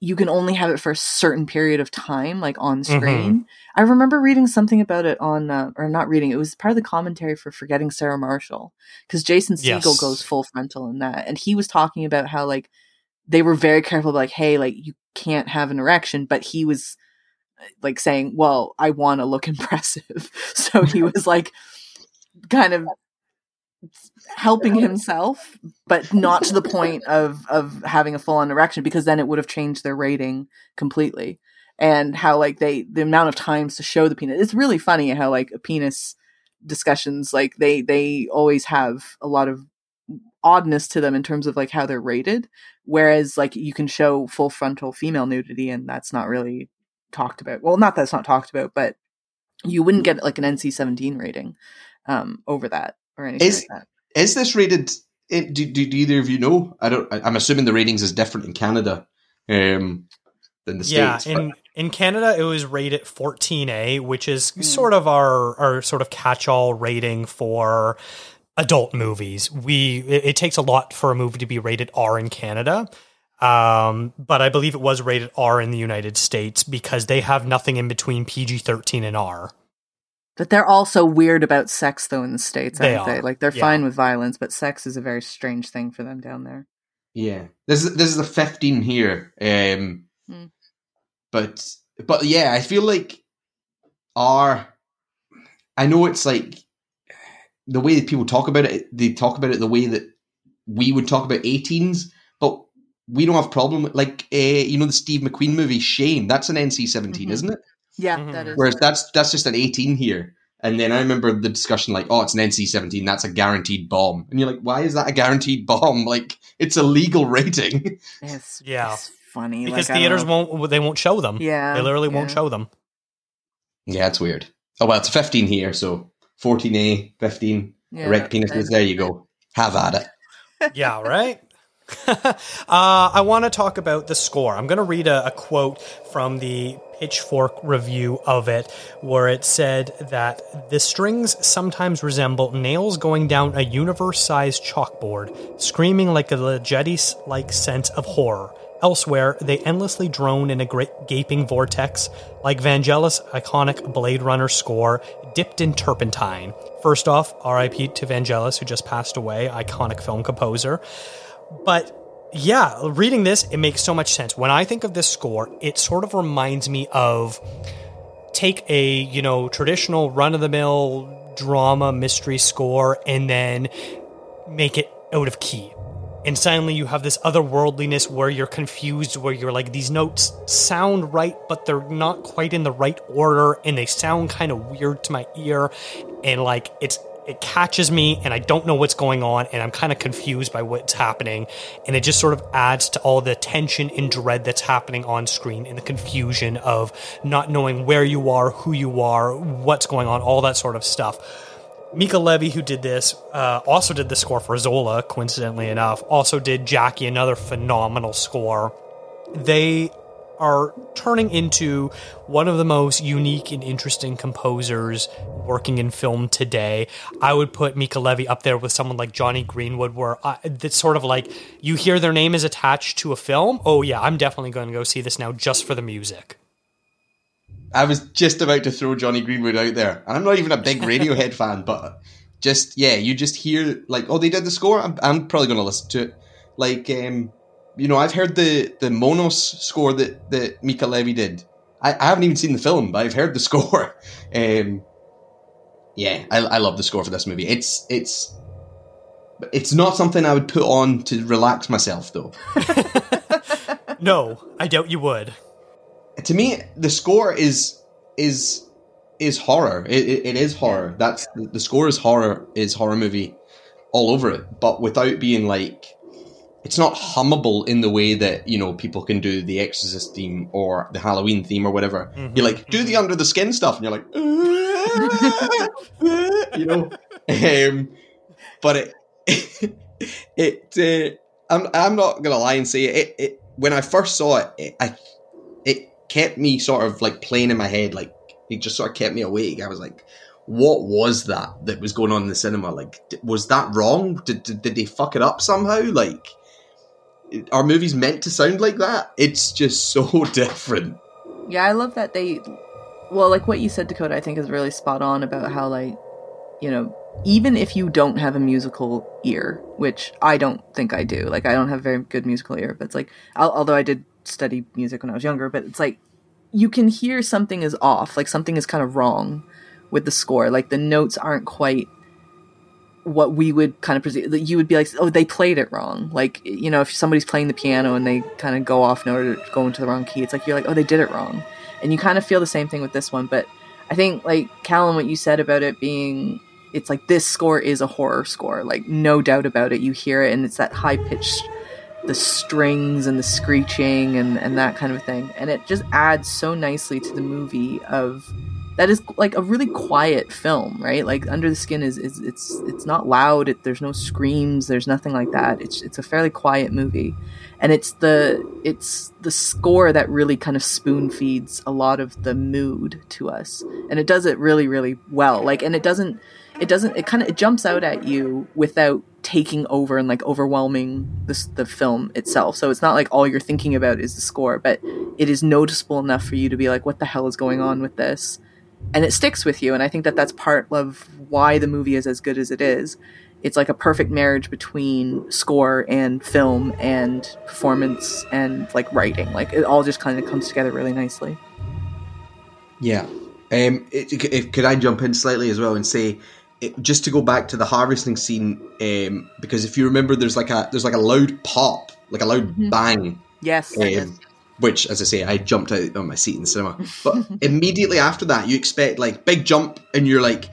you can only have it for a certain period of time, like on screen. I remember reading something about it on, uh, or not reading. It was part of the commentary for Forgetting Sarah Marshall because Jason Segel
Yes.
goes full frontal in that, and he was talking about how like they were very careful, like, hey, like you can't have an erection, but he was like saying, well, I want to look impressive. So he was like kind of helping himself, but not to the point of of having a full on erection because then it would have changed their rating completely. And how like they the amount of times to show the penis. It's really funny how like a penis discussions like they they always have a lot of oddness to them in terms of like how they're rated whereas like you can show full frontal female nudity and that's not really talked about well not that it's not talked about but you wouldn't get like an nc-17 rating um over that or anything
Is-
like that
Is this rated? It, do, do, do either of you know? I don't. I, I'm assuming the ratings is different in Canada um, than the
yeah,
states. but-
in in Canada it was rated 14A, which is
Hmm.
sort of our our sort of catch-all rating for adult movies. We it, it takes a lot for a movie to be rated R in Canada. Um, but I believe it was rated R in the United States because they have nothing in between PG-13 and R.
but they're also weird about sex though in the states
They
aren't they
are,
like they're
yeah.
fine with violence but sex is a very strange thing for them down there
Yeah, this is this is a 15 here. Um,
Hmm.
But but yeah, I feel like R, I know it's like the way that people talk about it. They talk about it the way that we would talk about 18s, but we don't have problem like uh, you know the Steve McQueen movie Shame. That's an NC-17,
Mhm.
isn't it?
yeah
Mhm.
that is
Whereas that's that's just an 18 here. And then I remember the discussion like, oh, it's an NC-17, that's a guaranteed bomb. And you're like, why is that a guaranteed bomb? Like, it's a legal rating.
it's,
Yeah.
it's funny
Because
like,
theaters won't they won't show them.
yeah
They literally won't show them.
Yeah, it's weird. Oh well, it's 15 here, so 14A, 15
yeah,
erect penises. There you go. Have at it.
yeah, right? Uh, I want to talk about the score. I'm going to read a, a quote from the Pitchfork review of it, where it said that the strings sometimes resemble nails going down a universe sized chalkboard, screaming like a Ligeti like sense of horror. Elsewhere, they endlessly drone in a great gaping vortex, like Vangelis' iconic Blade Runner score, dipped in turpentine. First off, RIP to Vangelis, who just passed away, iconic film composer. But yeah, reading this, it makes so much sense. When I think of this score, it sort of reminds me of take a, you know, traditional run of the mill drama mystery score and then make it out of key. And suddenly you have this otherworldliness where you're confused, where you're like, these notes sound right, but they're not quite in the right order, and they sound kind of weird to my ear. And like, it's it catches me and I don't know what's going on and I'm kind of confused by what's happening and it just sort of adds to all the tension and dread that's happening on screen and the confusion of not knowing where you are, who you are, what's going on, all that sort of stuff. Mica Levi, who did this, uh, also did the score for Zola, coincidentally enough, also did Jackie, another phenomenal score. They are turning into one of the most unique and interesting composers working in film today. I would put Mica Levi up there with someone like Jonny Greenwood, where I, it's sort of like you hear their name is attached to a film. Oh, yeah, I'm definitely going to go see this now just for the music.
I was just about to throw Jonny Greenwood out there, and I'm not even a big Radiohead fan, but just yeah, you just hear like, oh, they did the score. I'm, I'm probably going to listen to it. Like, um, you know, I've heard the the Monos score that that Mica Levi did. I, I haven't even seen the film, but I've heard the score. Um, yeah, I, I love the score for this movie. It's it's it's not something I would put on to relax myself, though.
no, I doubt you would
to me, the score is is is horror. It, it, it is horror. That's the score is horror is horror movie all over it, but without being like it's not hummable in the way that you know people can do the Exorcist theme or the Halloween theme or whatever. Mm-hmm. You like do the under the skin stuff, and you're like, you know. Um, but it it uh, I'm I'm not gonna lie and say it, it. When I first saw it, it I kept me sort of like playing in my head, like it just sort of kept me awake. I was like, what was that that was going on in the cinema? Like, was that wrong? Did, did, did they fuck it up somehow? Like, are movies meant to sound like that? It's just so different.
Yeah, I love that they, well, like what you said, Dakota, I think is really spot on about how, like, you know, even if you don't have a musical ear, which I don't think I do, like, I don't have very good musical ear, but it's like, although I did study music when I was younger, but it's like you can hear something is off, like something is kind of wrong with the score. Like the notes aren't quite what we would kind of presume. You would be like, oh, they played it wrong. Like you know, if somebody's playing the piano and they kind of go off note or go into the wrong key, it's like you're like, oh, they did it wrong, and you kind of feel the same thing with this one. But I think like Callum, what you said about it being. It's like this score is a horror score, like no doubt about it. You hear it, and it's that high pitched the strings and the screeching and, and that kind of thing. And it just adds so nicely to the movie of that is like a really quiet film, right? Like Under the Skin is, is it's it's not loud, it, there's no screams, there's nothing like that. It's it's a fairly quiet movie. And it's the it's the score that really kind of spoon feeds a lot of the mood to us. And it does it really really well. Like and it doesn't it doesn't it kind of it jumps out at you without taking over and like overwhelming the, the film itself. So it's not like all you're thinking about is the score, but it is noticeable enough for you to be like, what the hell is going on with this? And it sticks with you. And I think that that's part of why the movie is as good as it is. It's like a perfect marriage between score and film and performance and like writing. Like it all just kind of comes together really nicely.
Yeah. Um, it, it, could I jump in slightly as well and say it, just to go back to the harvesting scene, um, because if you remember, there's like a there's like a loud pop, like a loud mm-hmm. bang.
Yes, um, yes.
Which, as I say, I jumped out on my seat in the cinema. But immediately after that, you expect like big jump, and you're like,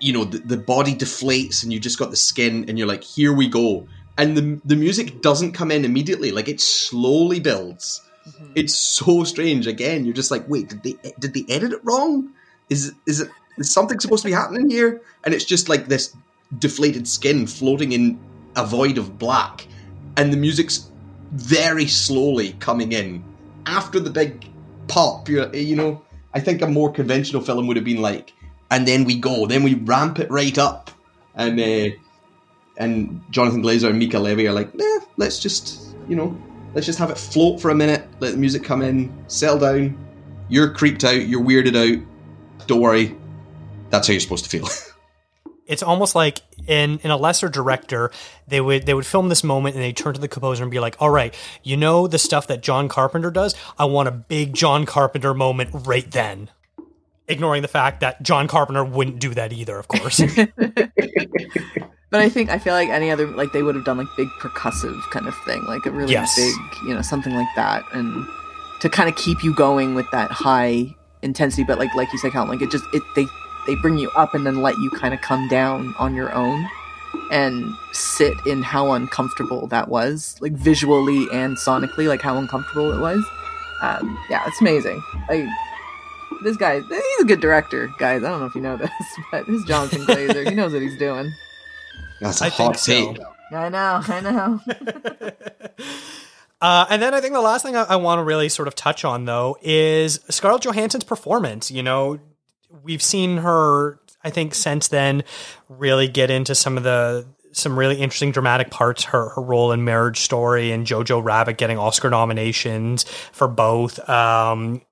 you know, the, the body deflates, and you just got the skin, and you're like, here we go. And the the music doesn't come in immediately; like it slowly builds. Mm-hmm. It's so strange. Again, you're just like, wait, did they did they edit it wrong? Is is it is something supposed to be happening here? And it's just like this deflated skin floating in a void of black, and the music's very slowly coming in after the big pop. You know, I think a more conventional film would have been like, and then we go, then we ramp it right up, and uh, and Jonathan Glazer and Mica Levi are like, nah, let's just you know, let's just have it float for a minute, let the music come in, settle down. You're creeped out, you're weirded out. Don't worry, that's how you're supposed to feel.
it's almost like in in a lesser director, they would they would film this moment and they turn to the composer and be like, "All right, you know the stuff that John Carpenter does. I want a big John Carpenter moment right then." Ignoring the fact that John Carpenter wouldn't do that either, of course.
But I think I feel like any other like they would have done like big percussive kind of thing, like a really
Yes.
big, you know, something like that, and to kind of keep you going with that high intensity. But like like you said, Count, like it just it they they bring you up and then let you kind of come down on your own and sit in how uncomfortable that was, like visually and sonically, like how uncomfortable it was. Um, yeah, it's amazing. Like this guy, he's a good director, guys. I don't know if you know this, but this Jonathan Glazer, he knows what he's doing.
That's a
I think
hot
so.
take.
I know, I know.
Uh, and then I think the last thing I, I want to really sort of touch on, though, is Scarlett Johansson's performance. You know, we've seen her, I think, since then, really get into some of the some really interesting dramatic parts. Her her role in Marriage Story and Jojo Rabbit getting Oscar nominations for both. Um,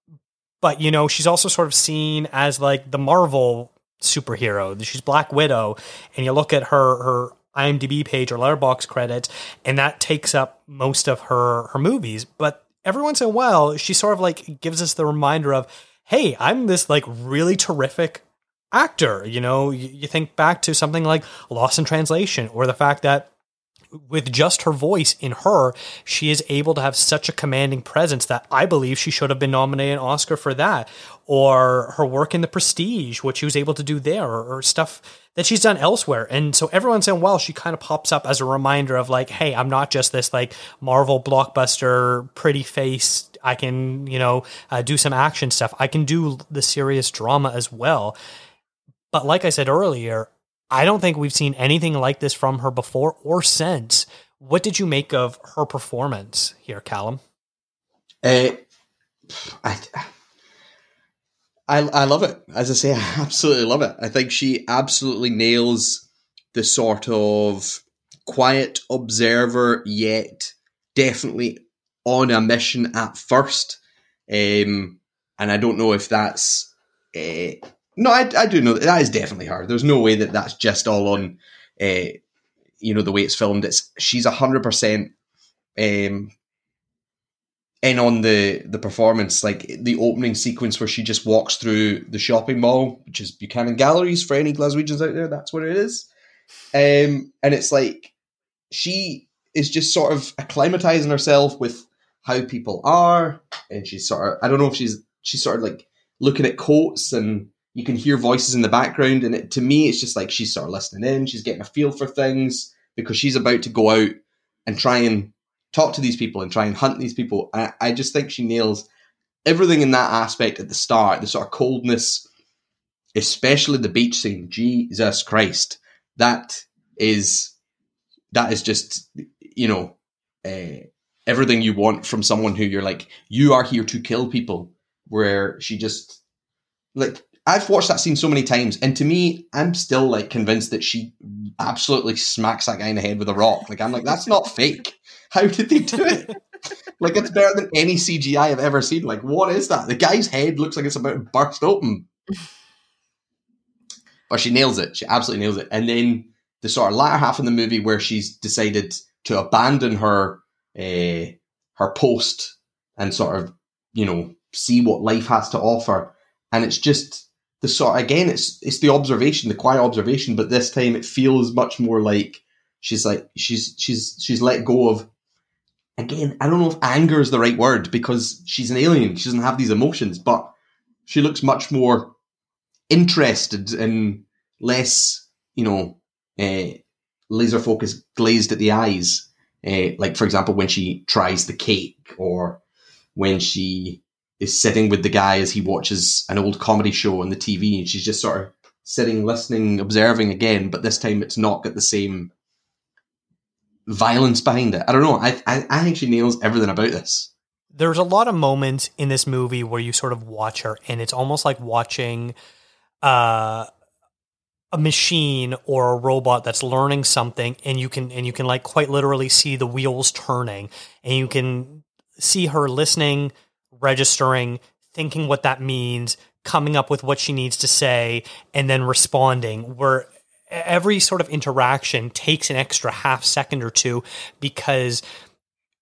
but you know, she's also sort of seen as like the Marvel superhero. She's Black Widow, and you look at her her IMDb page or Letterboxd credits, and that takes up most of her her movies. But every once in a while, she sort of like gives us the reminder of, hey, I'm this like really terrific actor. You know, you, you think back to something like Lost in Translation, or the fact that with just her voice in her, she is able to have such a commanding presence that I believe she should have been nominated an Oscar for that. Or her work in The Prestige, what she was able to do there, or, or stuff that she's done elsewhere. And so every once in a while, she kind of pops up as a reminder of like, hey, I'm not just this like Marvel blockbuster, pretty face. I can, you know, uh, do some action stuff. I can do the serious drama as well. But like I said earlier, I don't think we've seen anything like this from her before or since. What did you make of her performance here, Callum?
Uh, I, I I love it. As I say, I absolutely love it. I think she absolutely nails the sort of quiet observer, yet definitely on a mission at first. Um, and I don't know if that's. Uh, no, I, I do know that, that is definitely her. There's no way that that's just all on, uh, you know, the way it's filmed. It's she's hundred percent um, in on the the performance, like the opening sequence where she just walks through the shopping mall, which is Buchanan Galleries for any Glaswegians out there. That's what it is, um, and it's like she is just sort of acclimatizing herself with how people are, and she's sort of I don't know if she's she's sort of like looking at coats and you can hear voices in the background, and it, to me it's just like she's sort of listening in, she's getting a feel for things because she's about to go out and try and talk to these people and try and hunt these people. I, I just think she nails everything in that aspect at the start, the sort of coldness, especially the beach scene. Jesus Christ, that is that is just you know uh, everything you want from someone who you're like you are here to kill people. Where she just like I've watched that scene so many times, and to me, I'm still like convinced that she absolutely smacks that guy in the head with a rock. Like I'm like, that's not fake. How did they do it? like it's better than any CGI I've ever seen. Like, what is that? The guy's head looks like it's about to burst open. But she nails it. She absolutely nails it. And then the sort of latter half of the movie where she's decided to abandon her uh, her post and sort of, you know, see what life has to offer. And it's just the sort again, it's it's the observation, the quiet observation, but this time it feels much more like she's like she's she's she's let go of again, I don't know if anger is the right word because she's an alien. She doesn't have these emotions, but she looks much more interested and less, you know, uh, laser focused, glazed at the eyes. Uh, like, for example, when she tries the cake or when she is sitting with the guy as he watches an old comedy show on the TV and she's just sort of sitting, listening, observing again, but this time it's not got the same violence behind it. I don't know. I, I, I think she nails everything about this.
There's a lot of moments in this movie where you sort of watch her, and it's almost like watching uh, a machine or a robot that's learning something, and you can and you can like quite literally see the wheels turning, and you can see her listening, registering, thinking what that means, coming up with what she needs to say, and then responding. Where every sort of interaction takes an extra half second or two because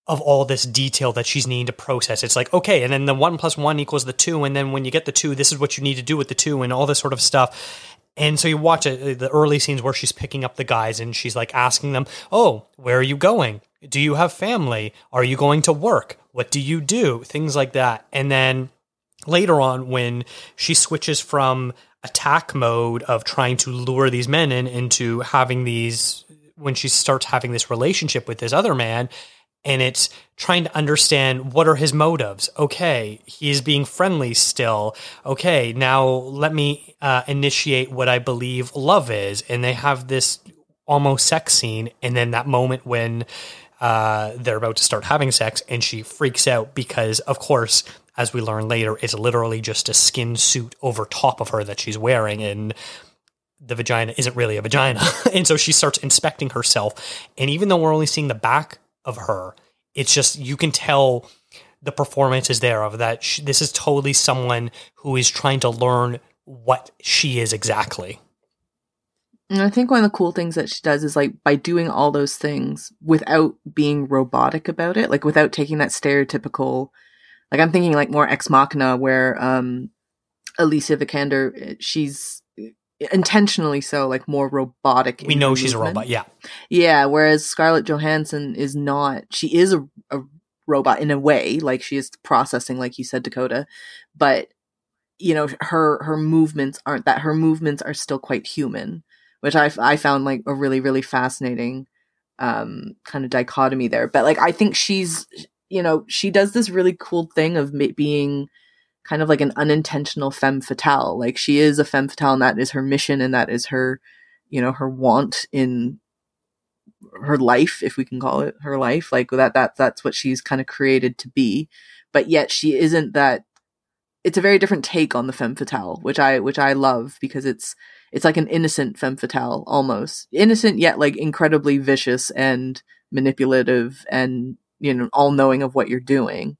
of all this detail that she's needing to process. It's like, okay, and then the one plus one equals the two, and then when you get the two, this is what you need to do with the two, and all this sort of stuff. And so you watch it, the early scenes where she's picking up the guys and she's like asking them, Oh, where are you going? Do you have family? Are you going to work? What do you do? Things like that. And then later on, when she switches from attack mode of trying to lure these men in into having these, when she starts having this relationship with this other man, and it's trying to understand what are his motives. Okay, he is being friendly still. Okay, now let me uh, initiate what I believe love is, and they have this almost sex scene, and then that moment when uh, they're about to start having sex, and she freaks out because, of course, as we learn later, it's literally just a skin suit over top of her that she's wearing, and the vagina isn't really a vagina. and so she starts inspecting herself. And even though we're only seeing the back of her. It's just you can tell the performance is there of that. She, this is totally someone who is trying to learn what she is exactly.
And I think one of the cool things that she does is like by doing all those things without being robotic about it, like without taking that stereotypical, like I'm thinking like more Ex Machina, where um Alicia Vikander, she's intentionally so like more robotic
we know she's movement. a robot yeah
yeah whereas scarlett johansson is not she is a, a robot in a way like she is processing like you said dakota but you know her her movements aren't that her movements are still quite human which i i found like a really really fascinating um kind of dichotomy there but like i think she's you know she does this really cool thing of being kind of like an unintentional femme fatale. Like she is a femme fatale and that is her mission and that is her, you know, her want in her life, if we can call it her life. Like that, that, that's what she's kind of created to be. But yet she isn't that, it's a very different take on the femme fatale, which I, which I love because it's, it's like an innocent femme fatale almost innocent yet like incredibly vicious and manipulative and, you know, all knowing of what you're doing.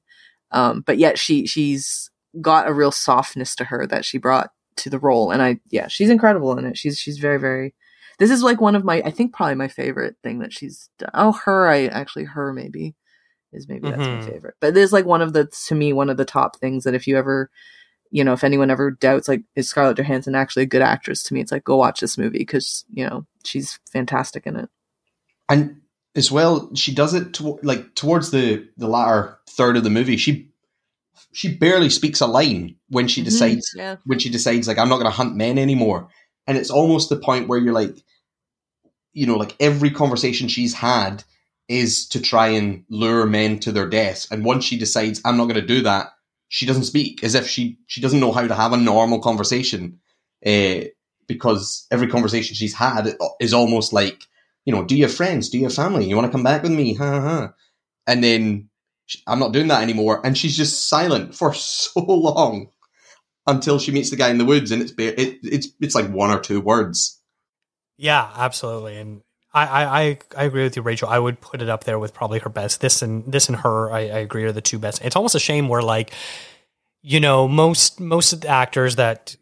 Um, but yet she, she's, got a real softness to her that she brought to the role. And I, yeah, she's incredible in it. She's, she's very, very, this is like one of my, I think probably my favorite thing that she's done. Oh, her, I actually, her maybe is maybe mm-hmm. that's my mm-hmm. favorite. But there's like one of the, to me, one of the top things that if you ever, you know, if anyone ever doubts, like, is Scarlett Johansson actually a good actress to me? It's like, go watch this movie because, you know, she's fantastic in it.
And as well, she does it to, like towards the, the latter third of the movie. She she barely speaks a line when she mm-hmm, decides yeah. when she decides like I'm not going to hunt men anymore. And it's almost the point where you're like, you know, like every conversation she's had is to try and lure men to their deaths. And once she decides I'm not going to do that, she doesn't speak as if she she doesn't know how to have a normal conversation. Uh, because every conversation she's had is almost like, you know, do you have friends? Do you have family? You want to come back with me? Ha. ha. And then I'm not doing that anymore. And she's just silent for so long until she meets the guy in the woods, and it's it, it's it's like one or two words.
Yeah, absolutely, and I, I I agree with you, Rachel. I would put it up there with probably her best. This and this and her, I, I agree, are the two best. It's almost a shame where like, you know, most most of the actors that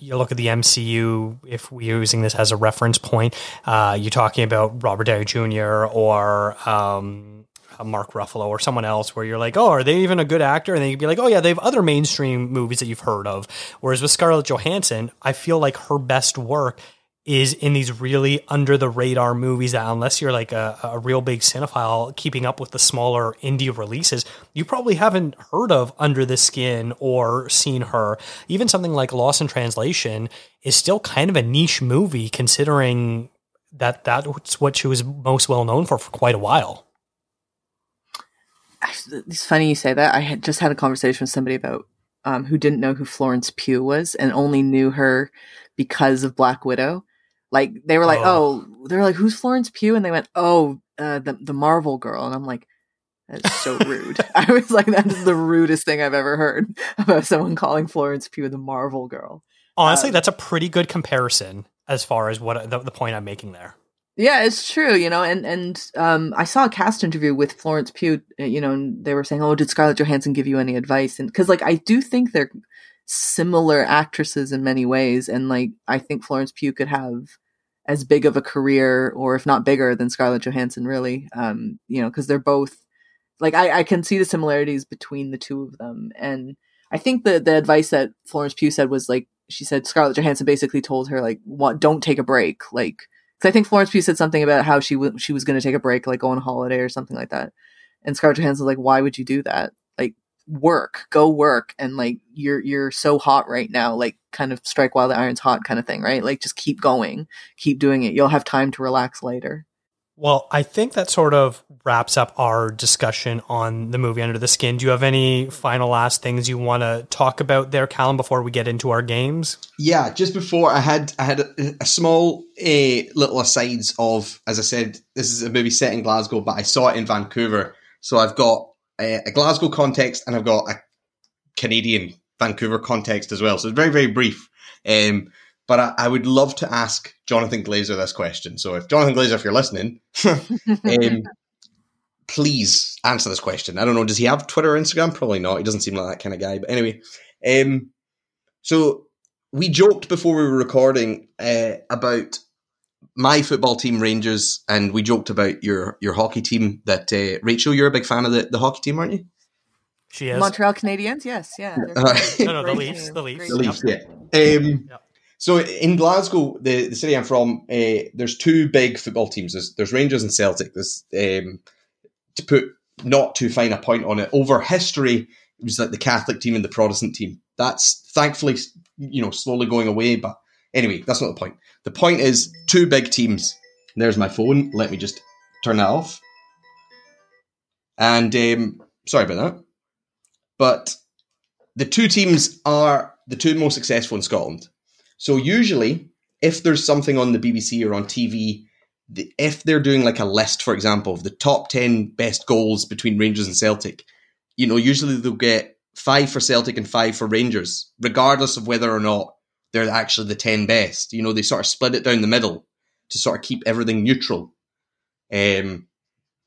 you look at the MCU, if we're using this as a reference point, uh, you're talking about Robert Downey Jr. or um, Mark Ruffalo or someone else where you're like, oh, are they even a good actor? And then you'd be like, oh yeah, they have other mainstream movies that you've heard of. Whereas with Scarlett Johansson, I feel like her best work is in these really under the radar movies that unless you're like a, a real big cinephile keeping up with the smaller indie releases, you probably haven't heard of Under the Skin or seen her. Even something like Lost in Translation is still kind of a niche movie considering that that's what she was most well known for for quite a while
it's funny you say that. I had just had a conversation with somebody about um, who didn't know who Florence Pugh was and only knew her because of Black Widow. Like they were like, oh, oh they were like, who's Florence Pugh? And they went, oh, uh, the the Marvel girl. And I'm like, that's so rude. I was like, that is the rudest thing I've ever heard about someone calling Florence Pugh the Marvel girl.
Honestly, um, that's a pretty good comparison as far as what the, the point I'm making there.
Yeah, it's true, you know, and and um, I saw a cast interview with Florence Pugh, uh, you know, and they were saying, "Oh, did Scarlett Johansson give you any advice?" And because, like, I do think they're similar actresses in many ways, and like, I think Florence Pugh could have as big of a career, or if not bigger, than Scarlett Johansson, really. Um, you know, because they're both like, I, I can see the similarities between the two of them, and I think the the advice that Florence Pugh said was like she said Scarlett Johansson basically told her like, "What? Don't take a break." Like, because I think Florence Pugh said something about how she w- she was going to take a break, like go on holiday or something like that. And Scarlett Johansson was like, "Why would you do that? Like, work, go work, and like you're you're so hot right now, like kind of strike while the iron's hot, kind of thing, right? Like, just keep going, keep doing it. You'll have time to relax later."
Well, I think that sort of wraps up our discussion on the movie Under the Skin. Do you have any final last things you want to talk about there, Callum, before we get into our games?
Yeah, just before I had I had a, a small uh, little asides of, as I said, this is a movie set in Glasgow, but I saw it in Vancouver, so I've got a, a Glasgow context and I've got a Canadian Vancouver context as well. So it's very very brief. Um, but I, I, would love to ask Jonathan Glazer this question. So if Jonathan Glazer, if you're listening, um, please answer this question. I don't know. Does he have Twitter or Instagram? Probably not. He doesn't seem like that kind of guy. But anyway, um, so we joked before we were recording uh, about my football team, Rangers, and we joked about your your hockey team. That uh, Rachel, you're a big fan of the, the hockey team, aren't you?
She is
Montreal Canadiens. Yes, yeah.
Uh, no, no, the Leafs. The Leafs.
The Leafs. Yeah. Um, yep. So in Glasgow, the, the city I'm from, uh, there's two big football teams. There's, there's Rangers and Celtic. There's um, to put not too fine a point on it. Over history, it was like the Catholic team and the Protestant team. That's thankfully you know slowly going away. But anyway, that's not the point. The point is two big teams. There's my phone. Let me just turn that off. And um, sorry about that. But the two teams are the two most successful in Scotland. So usually, if there's something on the BBC or on TV, if they're doing like a list, for example, of the top 10 best goals between Rangers and Celtic, you know, usually they'll get five for Celtic and five for Rangers, regardless of whether or not they're actually the 10 best. You know, they sort of split it down the middle to sort of keep everything neutral. Um,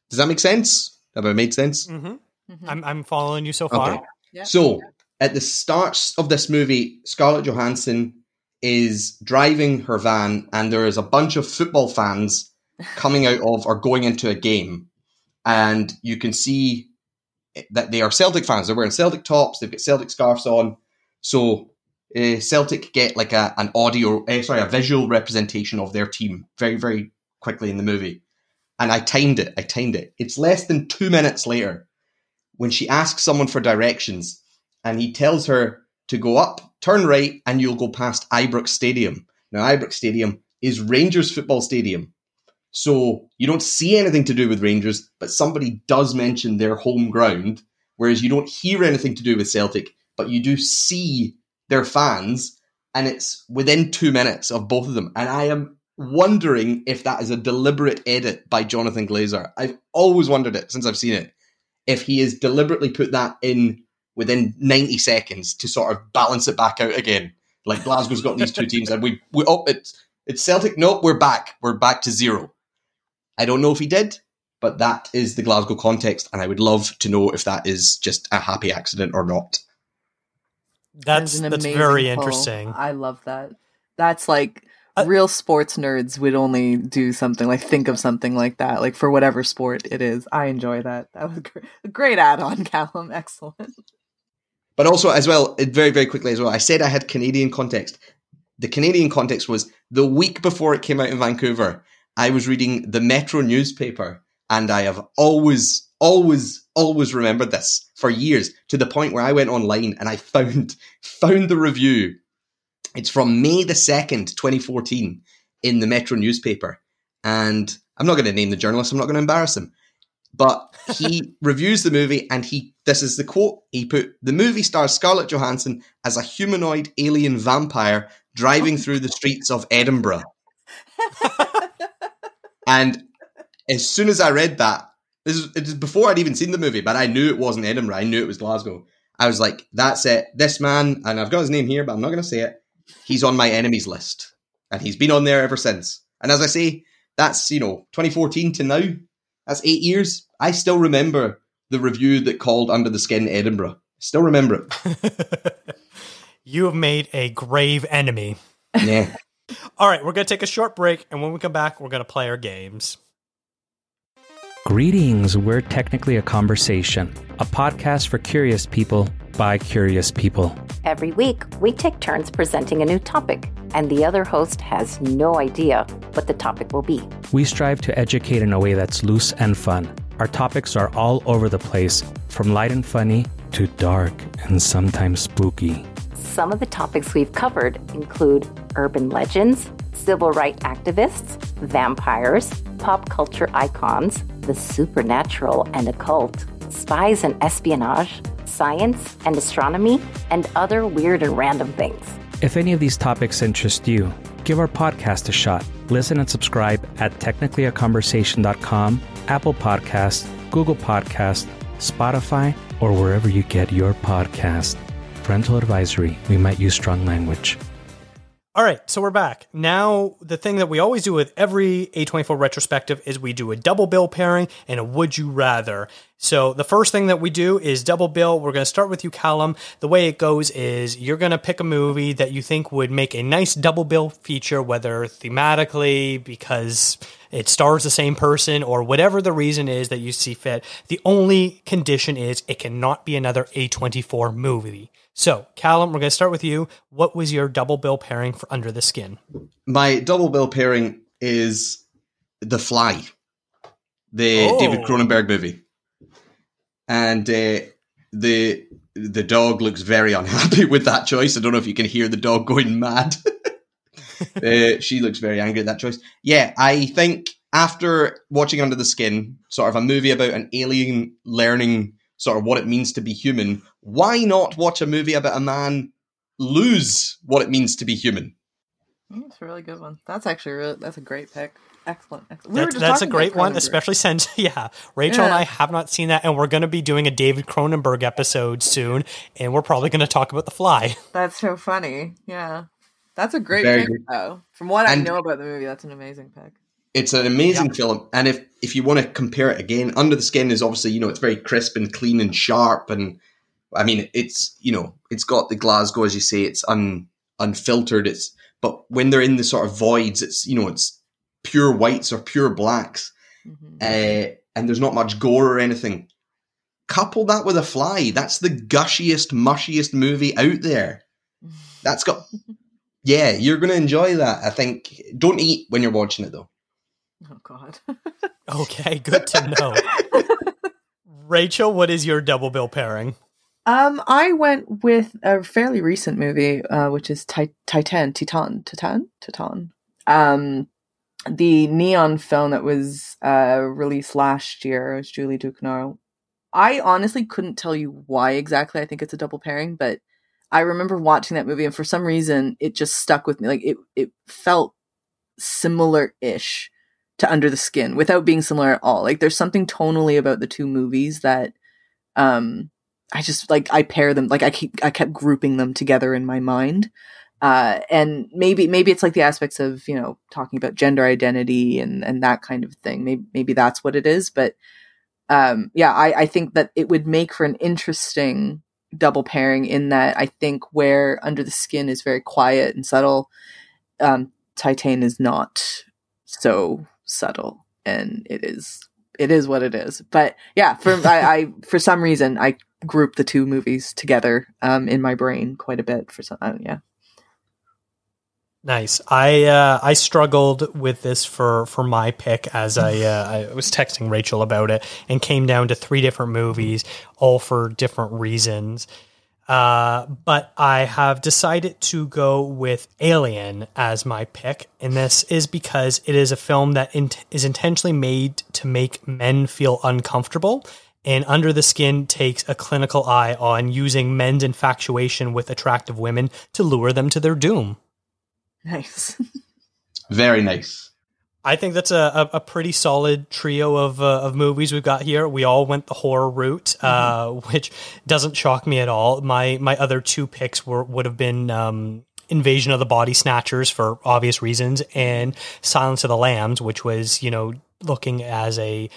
does that make sense? Have I made sense?
Mm-hmm. Mm-hmm. I'm, I'm following you so far.
Okay. Yeah. So at the start of this movie, Scarlett Johansson is driving her van, and there is a bunch of football fans coming out of or going into a game, and you can see that they are Celtic fans. They're wearing Celtic tops. They've got Celtic scarves on. So uh, Celtic get like a an audio, uh, sorry, a visual representation of their team very very quickly in the movie. And I timed it. I timed it. It's less than two minutes later when she asks someone for directions, and he tells her to go up, turn right, and you'll go past Ibrox Stadium. Now, Ibrox Stadium is Rangers football stadium. So you don't see anything to do with Rangers, but somebody does mention their home ground, whereas you don't hear anything to do with Celtic, but you do see their fans, and it's within two minutes of both of them. And I am wondering if that is a deliberate edit by Jonathan Glazer. I've always wondered it since I've seen it. If he has deliberately put that in within 90 seconds to sort of balance it back out again. Like Glasgow's got these two teams, and we we oh it's it's Celtic. Nope, we're back. We're back to zero. I don't know if he did, but that is the Glasgow context, and I would love to know if that is just a happy accident or not.
That's that's, that's very pull. interesting.
I love that. That's like uh, real sports nerds would only do something like think of something like that, like for whatever sport it is. I enjoy that. That was a great add-on, Callum. Excellent.
But also, as well, very, very quickly as well, I said I had Canadian context. The Canadian context was the week before it came out in Vancouver, I was reading the Metro newspaper, and I have always, always, always remembered this for years to the point where I went online and I found found the review. It's from May the second, twenty fourteen, in the Metro newspaper, and I'm not going to name the journalist. I'm not going to embarrass him, but he reviews the movie and he this is the quote he put the movie stars Scarlett Johansson as a humanoid alien vampire driving through the streets of Edinburgh. and as soon as I read that, this is, before I'd even seen the movie, but I knew it wasn't Edinburgh. I knew it was Glasgow. I was like, that's it. This man, and I've got his name here, but I'm not going to say it. He's on my enemies list. And he's been on there ever since. And as I say, that's, you know, 2014 to now. That's eight years. I still remember the review that called Under the Skin Edinburgh. Still remember
it. you have made a grave enemy.
Yeah.
All right, we're going to take a short break, and when we come back, we're going to play our games.
Greetings, we're technically a conversation, a podcast for curious people by curious people.
Every week, we take turns presenting a new topic, and the other host has no idea what the topic will be.
We strive to educate in a way that's loose and fun. Our topics are all over the place, from light and funny to dark and sometimes spooky.
Some of the topics we've covered include urban legends, civil rights activists, vampires, pop culture icons, the supernatural and occult, spies and espionage, science and astronomy, and other weird and random things.
If any of these topics interest you, give our podcast a shot. Listen and subscribe at technicallyaconversation.com, Apple Podcast, Google Podcast, Spotify, or wherever you get your podcast. Parental advisory, we might use strong language.
All right, so we're back. Now, the thing that we always do with every A24 retrospective is we do a double bill pairing and a would you rather. So, the first thing that we do is double bill. We're going to start with you, Callum. The way it goes is you're going to pick a movie that you think would make a nice double bill feature, whether thematically, because it stars the same person, or whatever the reason is that you see fit. The only condition is it cannot be another A24 movie. So, Callum, we're going to start with you. What was your double bill pairing for Under the Skin?
My double bill pairing is The Fly, the
Oh.
David Cronenberg movie, and uh, the the dog looks very unhappy with that choice. I don't know if you can hear the dog going mad. uh, she looks very angry at that choice. Yeah, I think after watching Under the Skin, sort of a movie about an alien learning sort of what it means to be human, why not watch a movie about a man lose what it means to be human?
Mm, That's a really good one. That's actually really, that's a great pick. Excellent. excellent. We
That's, that's a great one, especially since, yeah, Rachel and I have not seen that, and we're going to be doing a David Cronenberg episode soon, and we're probably going to talk about The Fly.
That's so funny. Yeah, that's a great
Very
pick.
good.
Though, from what I know about the movie, that's an amazing pick.
It's an amazing film, and if if you want to compare it again, Under the Skin is obviously you know it's very crisp and clean and sharp, and I mean it's you know it's got the Glasgow as you say, it's un unfiltered. It's but when they're in the sort of voids, it's you know it's pure whites or pure blacks,
Mhm.
uh, and there's not much gore or anything. Couple that with a fly, that's the gushiest, mushiest movie out there. That's got yeah, you're gonna enjoy that. I think. Don't eat when you're watching it though.
Oh God.
Okay, good to know. Rachel, what is your double bill pairing?
Um, I went with a fairly recent movie, uh, which is Ti- Titane, Titane, Titane, Titane. Um, the neon film that was uh, released last year. Was Julie Ducournau. I honestly couldn't tell you why exactly. I think it's a double pairing, but I remember watching that movie, and for some reason, it just stuck with me. Like it, it felt similar-ish to Under the Skin, without being similar at all. Like there's something tonally about the two movies that, um, I just like I pair them like I keep I kept grouping them together in my mind. Uh, and maybe maybe it's like the aspects of you know talking about gender identity and and that kind of thing. Maybe maybe that's what it is. But um, yeah, I I think that it would make for an interesting double pairing in that I think where Under the Skin is very quiet and subtle, um, Titane is not so subtle, and it is it is what it is. But yeah, for I, I for some reason I group the two movies together um, in my brain quite a bit for some uh, yeah.
Nice. I uh, I struggled with this for for my pick as I uh, I was texting Rachel about it and came down to three different movies, all for different reasons. Uh, but I have decided to go with Alien as my pick, and this is because it is a film that in- is intentionally made to make men feel uncomfortable. And Under the Skin takes a clinical eye on using men's infatuation with attractive women to lure them to their doom.
Nice.
Very nice.
I think that's a, a, a pretty solid trio of uh, of movies we've got here. We all went the horror route, uh, which doesn't shock me at all. My my other two picks were would have been um, Invasion of the Body Snatchers for obvious reasons, and Silence of the Lambs, which was you know looking as a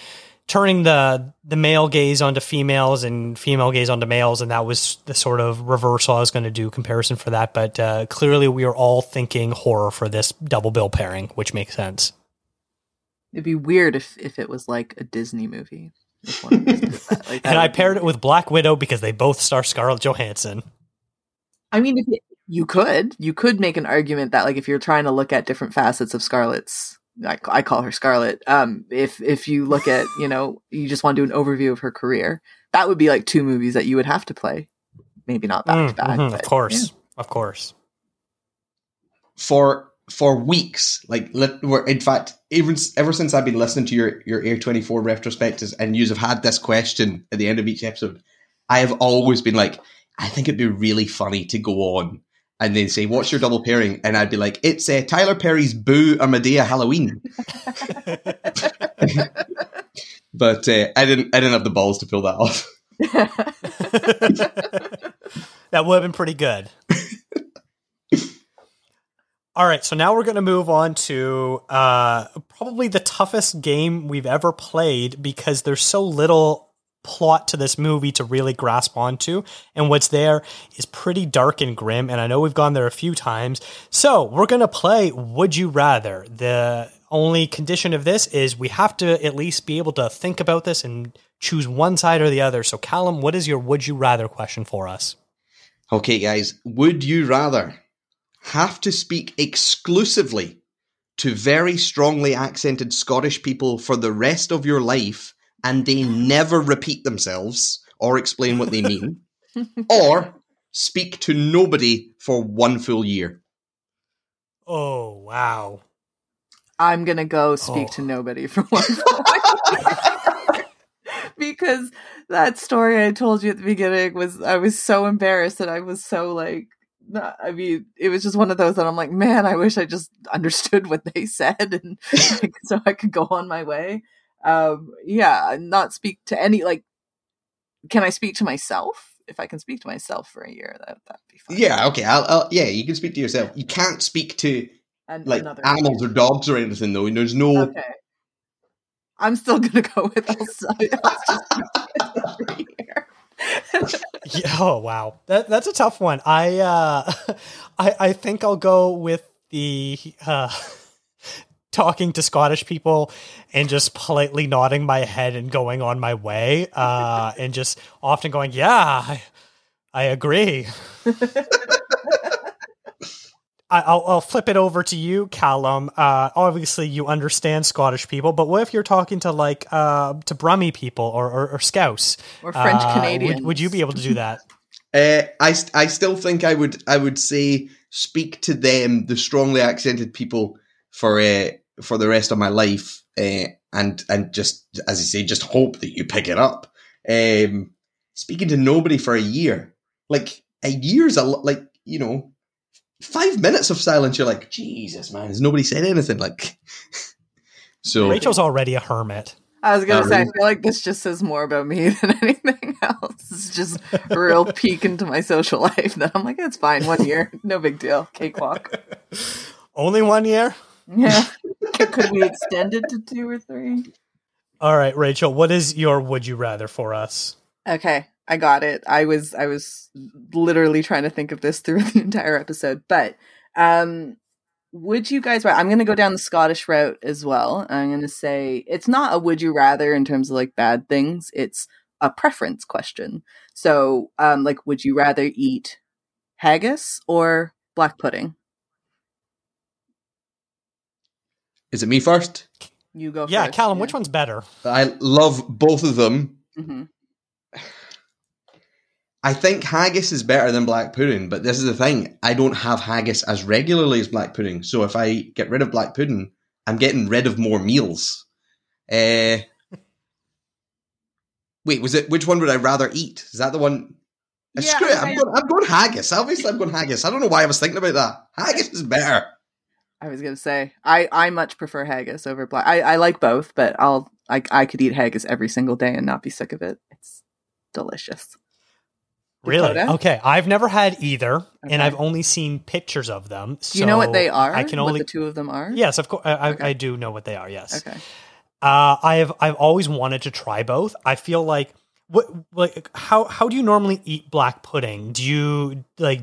turning the the male gaze onto females and female gaze onto males, and that was the sort of reversal I was going to do comparison for that. But uh, clearly, we are all thinking horror for this double bill pairing, which makes sense.
It'd be weird if if it was like a Disney movie. If one of us did that. Like, that
And I
would be
paired it with Black Widow because they both star Scarlett Johansson.
I mean, if you, you could, you could make an argument that, like, if you're trying to look at different facets of Scarlett's, I, I call her Scarlett. Um, if if you look at, you know, you just want to do an overview of her career, that would be like two movies that you would have to play. Maybe not back
Mm,
to back,
mhm,
but,
of course. Of course.
for for weeks. Like, in fact, even ever since I've been listening to your your A24 retrospectives, and you have had this question at the end of each episode, I have always been like, I think it'd be really funny to go on and then say, "What's your double pairing?" And I'd be like, "It's uh, Tyler Perry's Boo or Madea Halloween." But uh, I didn't. I didn't have the balls to pull that off.
That would have been pretty good. All right, so now we're going to move on to uh, probably the toughest game we've ever played because there's so little plot to this movie to really grasp onto, and what's there is pretty dark and grim. And I know we've gone there a few times, so we're going to play Would You Rather. The only condition of this is we have to at least be able to think about this and choose one side or the other. So, Callum, what is your Would You Rather question for us?
Okay, guys, would you rather have to speak exclusively to very strongly accented Scottish people for the rest of your life and they never repeat themselves or explain what they mean, or speak to nobody for one full year?
Oh, wow.
I'm gonna go speak
Oh.
to nobody for one full year. because that story I told you at the beginning was I was so embarrassed that I was so like not, I mean it was just one of those that I'm like man I wish I just understood what they said and like, so I could go on my way um yeah and not speak to any like can I speak to myself if I can speak to myself for a year that that'd be fine
Yeah, okay, I'll, I'll, yeah, you can speak to yourself. You can't speak to
and
like animals or dogs or anything though. There's no.
Okay. I'm still gonna go with I'll, I'll just year.
Yeah, oh wow, that that's a tough one. I uh, I I think I'll go with the uh, talking to Scottish people and just politely nodding my head and going on my way, uh, and just often going, yeah, I, I agree. I- I'll, I'll flip it over to you, Callum. Uh, obviously, you understand Scottish people, but what if you're talking to like uh, to Brummie people or, or, or Scouse
Or French
Uh, Would, would you be able to do that?
Uh, I I still think I would I would say speak to them the strongly accented people for uh, for the rest of my life uh, and and just as you say just hope that you pick it up. Um, speaking to nobody for a year, like a year's a like you know five minutes of silence. You're like Jesus man, has nobody said anything? Like so.
Rachel's already a hermit.
I was gonna
Uh,
say, I feel like this just says more about me than anything else. It's just a real peek into my social life that I'm like, it's fine, one year, no big deal, cakewalk.
Only one year?
Yeah, could, could we extend it to two or three?
All right, Rachel, what is your would you rather for us?
Okay, I got it. I was I was literally trying to think of this through the entire episode, but um would you guys I'm going to go down the Scottish route as well. I'm going to say it's not a would you rather in terms of like bad things. It's a preference question. So, um like would you rather eat haggis or black pudding?
Is it me first?
You go
yeah,
first,
Callum, which one's better?
I love both of them.
hmm
I think haggis is better than black pudding, but this is the thing. I don't have haggis as regularly as black pudding. So if I get rid of black pudding, I'm getting rid of more meals. Uh, wait, was it which one would I rather eat? Is that the one?
Yeah,
screw it. I'm going, I'm going haggis. Obviously, I'm going haggis. I don't know why I was thinking about that. Haggis is better.
I was gonna say I I much prefer haggis over black. I I like both, but I'll I I could eat haggis every single day and not be sick of it. It's delicious.
Really?
Dakota?
Okay, I've never had either, and I've only seen pictures of them.
Do you know what they are?
I can
what
only
the two of them are.
yes, of course. I, I,
Okay.
I do know what they are. Yes.
Okay.
Uh, I have I've always wanted to try both. I feel like what like how how do you normally eat black pudding? Do you like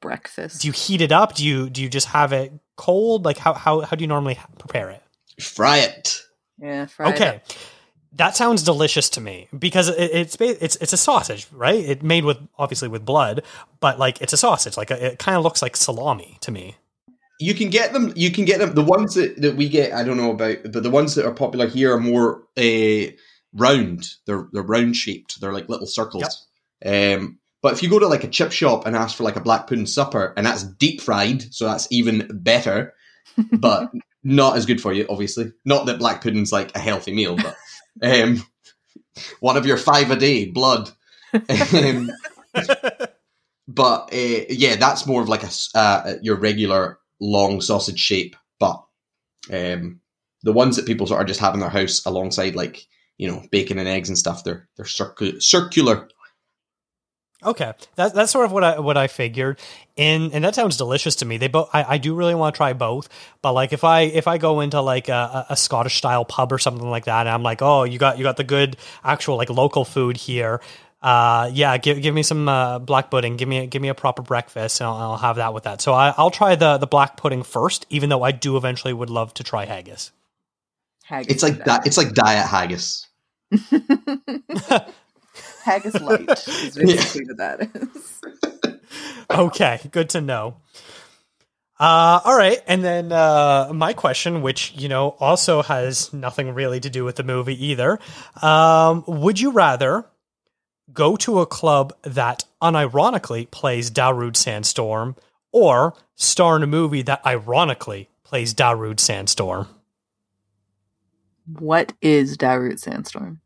Breakfast.
do you heat it up? Do you do you just have it cold? Like how how how do you normally prepare it?
Fry it.
Yeah, fried
Okay.
up.
That sounds delicious to me because it, it's it's it's a sausage, right? It made with obviously with blood, but like it's a sausage. Like it kind of looks like salami to me.
You can get them. You can get them. The ones that, that we get, I don't know about, but the ones that are popular here are more uh, round. They're they're round shaped. They're like little circles. Um, but if you go to like a chip shop and ask for like a black pudding supper, and that's deep fried, so that's even better, but not as good for you, obviously. Not that black pudding's like a healthy meal, but um, one of your five a day blood. Um, but uh, yeah, that's more of like a uh, your regular long sausage shape. But um, the ones that people sort of just have in their house alongside like you know bacon and eggs and stuff, they're they're circu- circular.
Okay, that, that's sort of what I what I figured, and and that sounds delicious to me. They both, I, I do really want to try both, but like if I if I go into like a, a Scottish style pub or something like that, and I'm like, oh, you got you got the good actual like local food here. Uh, yeah, give give me some uh, black pudding. Give me give me a proper breakfast, and I'll, I'll have that with that. So I, I'll try the the black pudding first, even though I do eventually would love to try haggis.
Haggis
It's like
is
that. It's like diet haggis.
Haggis light is basically what that is.
okay, good to know. Uh, all right, and then uh, my question, which you know also has nothing really to do with the movie either. Um, would you rather go to a club that unironically plays Darude Sandstorm, or star in a movie that ironically plays Darude Sandstorm?
What is Darude Sandstorm?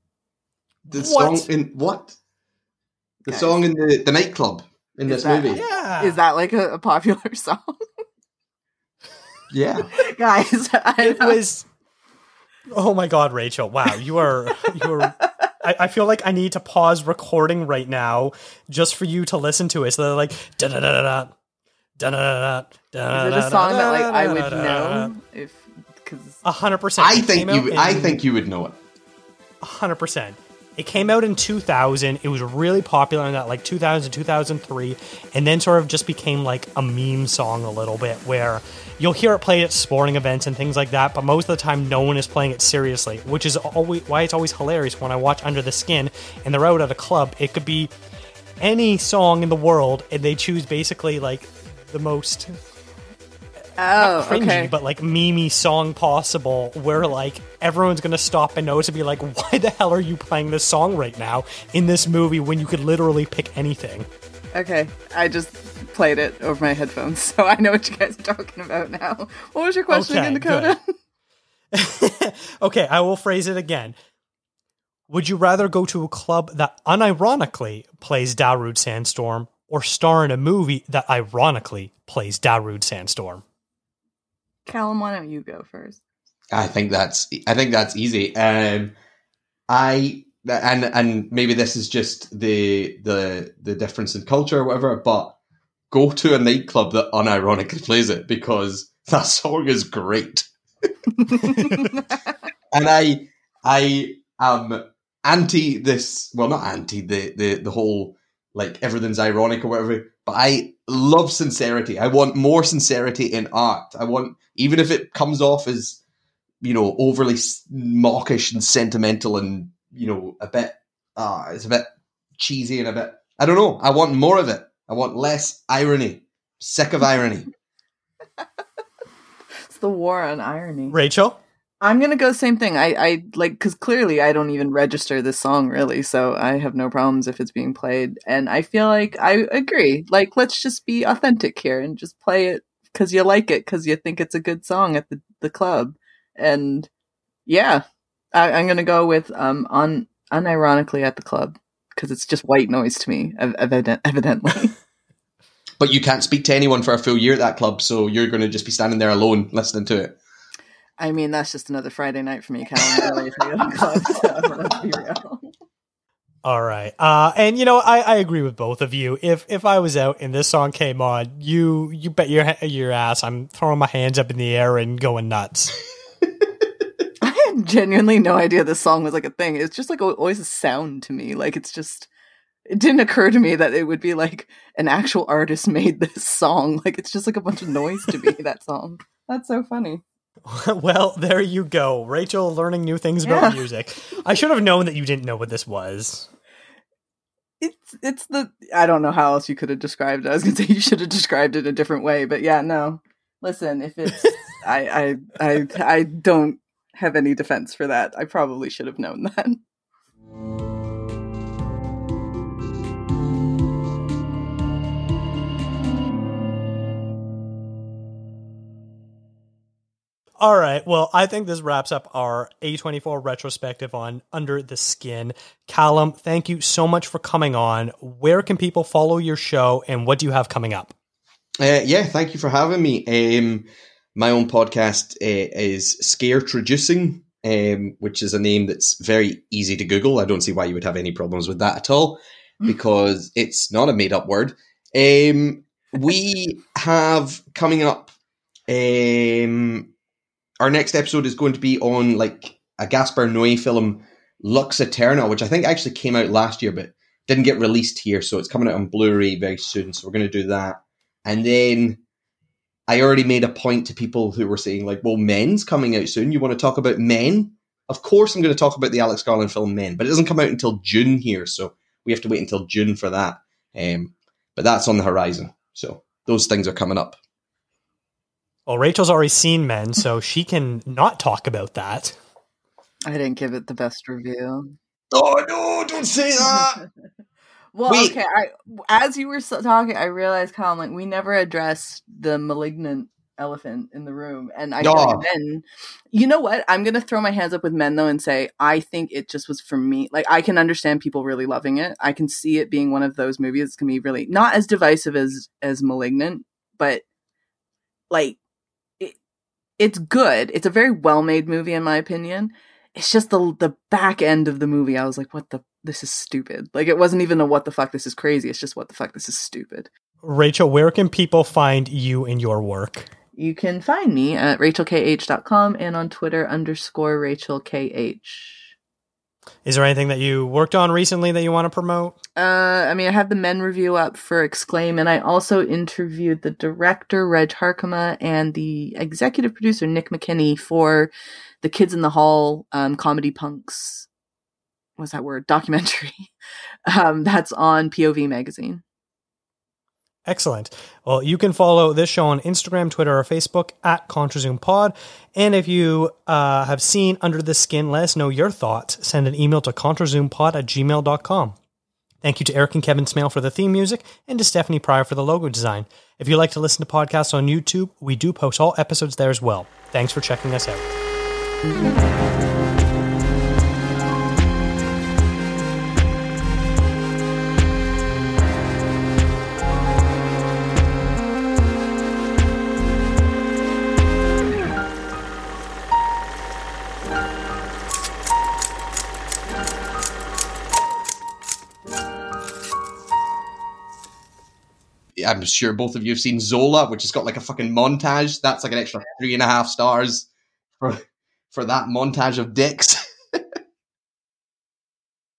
The
What?
song in what? The
Guys.
song in the, the nightclub in
Is
this
that-
movie.
Yeah,
Is that like a, a popular song?
Yeah.
Guys, I
it was oh my god rachel wow you are you are I, I feel like i need to pause recording right now just for you to listen to it so they're like da da da da da da da
Is it a song that like I would know if because
a hundred percent
I
It
think
came
you.
out
I
in-
think you would know it.
hundred percent. It came out in 2000. It was really popular in that like 2000 2003, and then sort of just became like a meme song a little bit, where you'll hear it played at sporting events and things like that. But most of the time, no one is playing it seriously, which is always why it's always hilarious when I watch Under the Skin and they're out at a club. It could be any song in the world, and they choose basically like the most
oh
cringy
okay
but like meme song possible where like everyone's gonna stop and notice and be like why the hell are you playing this song right now in this movie when you could literally pick anything
okay I just played it over my headphones so I know what you guys are talking about now. What was your question
Okay,
again, Dakota?
okay i will phrase it again would you rather go to a club that unironically plays Darude Sandstorm or star in a movie that ironically plays Darude Sandstorm?
Callum, why don't you go first?
I think that's. I think that's easy. Um, I and and maybe this is just the the the difference in culture or whatever, but go to a nightclub that unironically plays it because that song is great. and I I am anti this well not anti the the the whole like everything's ironic or whatever but I love sincerity. I want more sincerity in art. I want even if it comes off as you know overly s- mawkish and sentimental and you know a bit uh it's a bit cheesy and a bit I don't know. I want more of it. I want less irony. Sick of irony.
It's the war on irony.
Rachel?
I'm gonna go same thing. I, I like because clearly I don't even register this song really, so I have no problems if it's being played. And I feel like I agree. Like, let's just be authentic here and just play it because you like it because you think it's a good song at the the club. And yeah, I, I'm gonna go with um on unironically at the club because it's just white noise to me, evident, evidently.
but you can't speak to anyone for a full year at that club so you're to just be standing there alone listening to it
I mean, that's just another Friday night for me, Callum. Really, if I go to the club, so let's be real.
All right. Uh, and you know, I, I agree with both of you. If if I was out and this song came on, you you bet your your ass I'm throwing my hands up in the air and going nuts.
I had genuinely no idea this song was like a thing. It's just like al- always a sound to me. Like it's just it didn't occur to me that it would be like an actual artist made this song. Like it's just like a bunch of noise to me, that song. That's so funny.
well, there you go. Rachel learning new things about
Yeah.
music. I should have known that you didn't know what this was.
It's it's the I don't know how else you could have described it. I was gonna say you should have described it a different way, but yeah, no. Listen, if it's I I I I don't have any defense for that. I probably should have known that.
All right. Well, I think this wraps up our A24 retrospective on Under the Skin. Callum, thank you so much for coming on. Where can people follow your show and what do you have coming up?
Uh, yeah, thank you for having me. Um, my own podcast uh, is Scare Traducing, um, which is a name that's very easy to Google. I don't see why you would have any problems with that at all because it's not a made up word. Um, we have coming up. Um, our next episode is going to be on like a Gaspar Noé film, Lux Eterna, which I think actually came out last year but didn't get released here. So it's coming out on Blu-ray very soon. So we're going to do that. And then I already made a point to people who were saying, like, well, Men's coming out soon. You want to talk about Men? Of course, I'm going to talk about the Alex Garland film Men, but it doesn't come out until June here. So we have to wait until June for that. Um, but that's on the horizon. So those things are coming up.
Well, Rachel's already seen Men, so she can not talk about that.
I didn't give it the best review.
Oh, no, don't say that.
Well,
Wait.
okay. I as you were talking, I realized, Colin, like we never addressed the malignant elephant in the room, and I feel
Oh.
men. You know what? I'm gonna throw my hands up with men though and say I think it just was for me. Like I can understand people really loving it. I can see it being one of those movies that's gonna be really not as divisive as as malignant, but like it, it's good. It's a very well made movie in my opinion. It's just the the back end of the movie. I was like, what the this is stupid. Like it wasn't even a what the fuck this is crazy. It's just what the fuck this is stupid.
Rachel, where can people find you and your work?
You can find me at rachelkh.com and on Twitter underscore rachelkh.
Is there anything that you worked on recently that you want to promote?
Uh, I mean, I have the men review up for Exclaim, and I also interviewed the director Reg Harkema and the executive producer Nick McKinney for the Kids in the Hall um, comedy punks. What's that word? Documentary. um, that's on POV magazine.
Excellent. Well, you can follow this show on Instagram, Twitter, or Facebook at ContraZoomPod. And if you uh, have seen Under the Skin, let us know your thoughts. Send an email to ContraZoomPod at gmail.com. Thank you to Eric and Kevin Smale for the theme music and to Stephanie Pryor for the logo design. If you like to listen to podcasts on YouTube, we do post all episodes there as well. Thanks for checking us out.
I'm sure both of you have seen Zola, which has got like a fucking montage. That's like an extra three and a half stars for for that montage of dicks.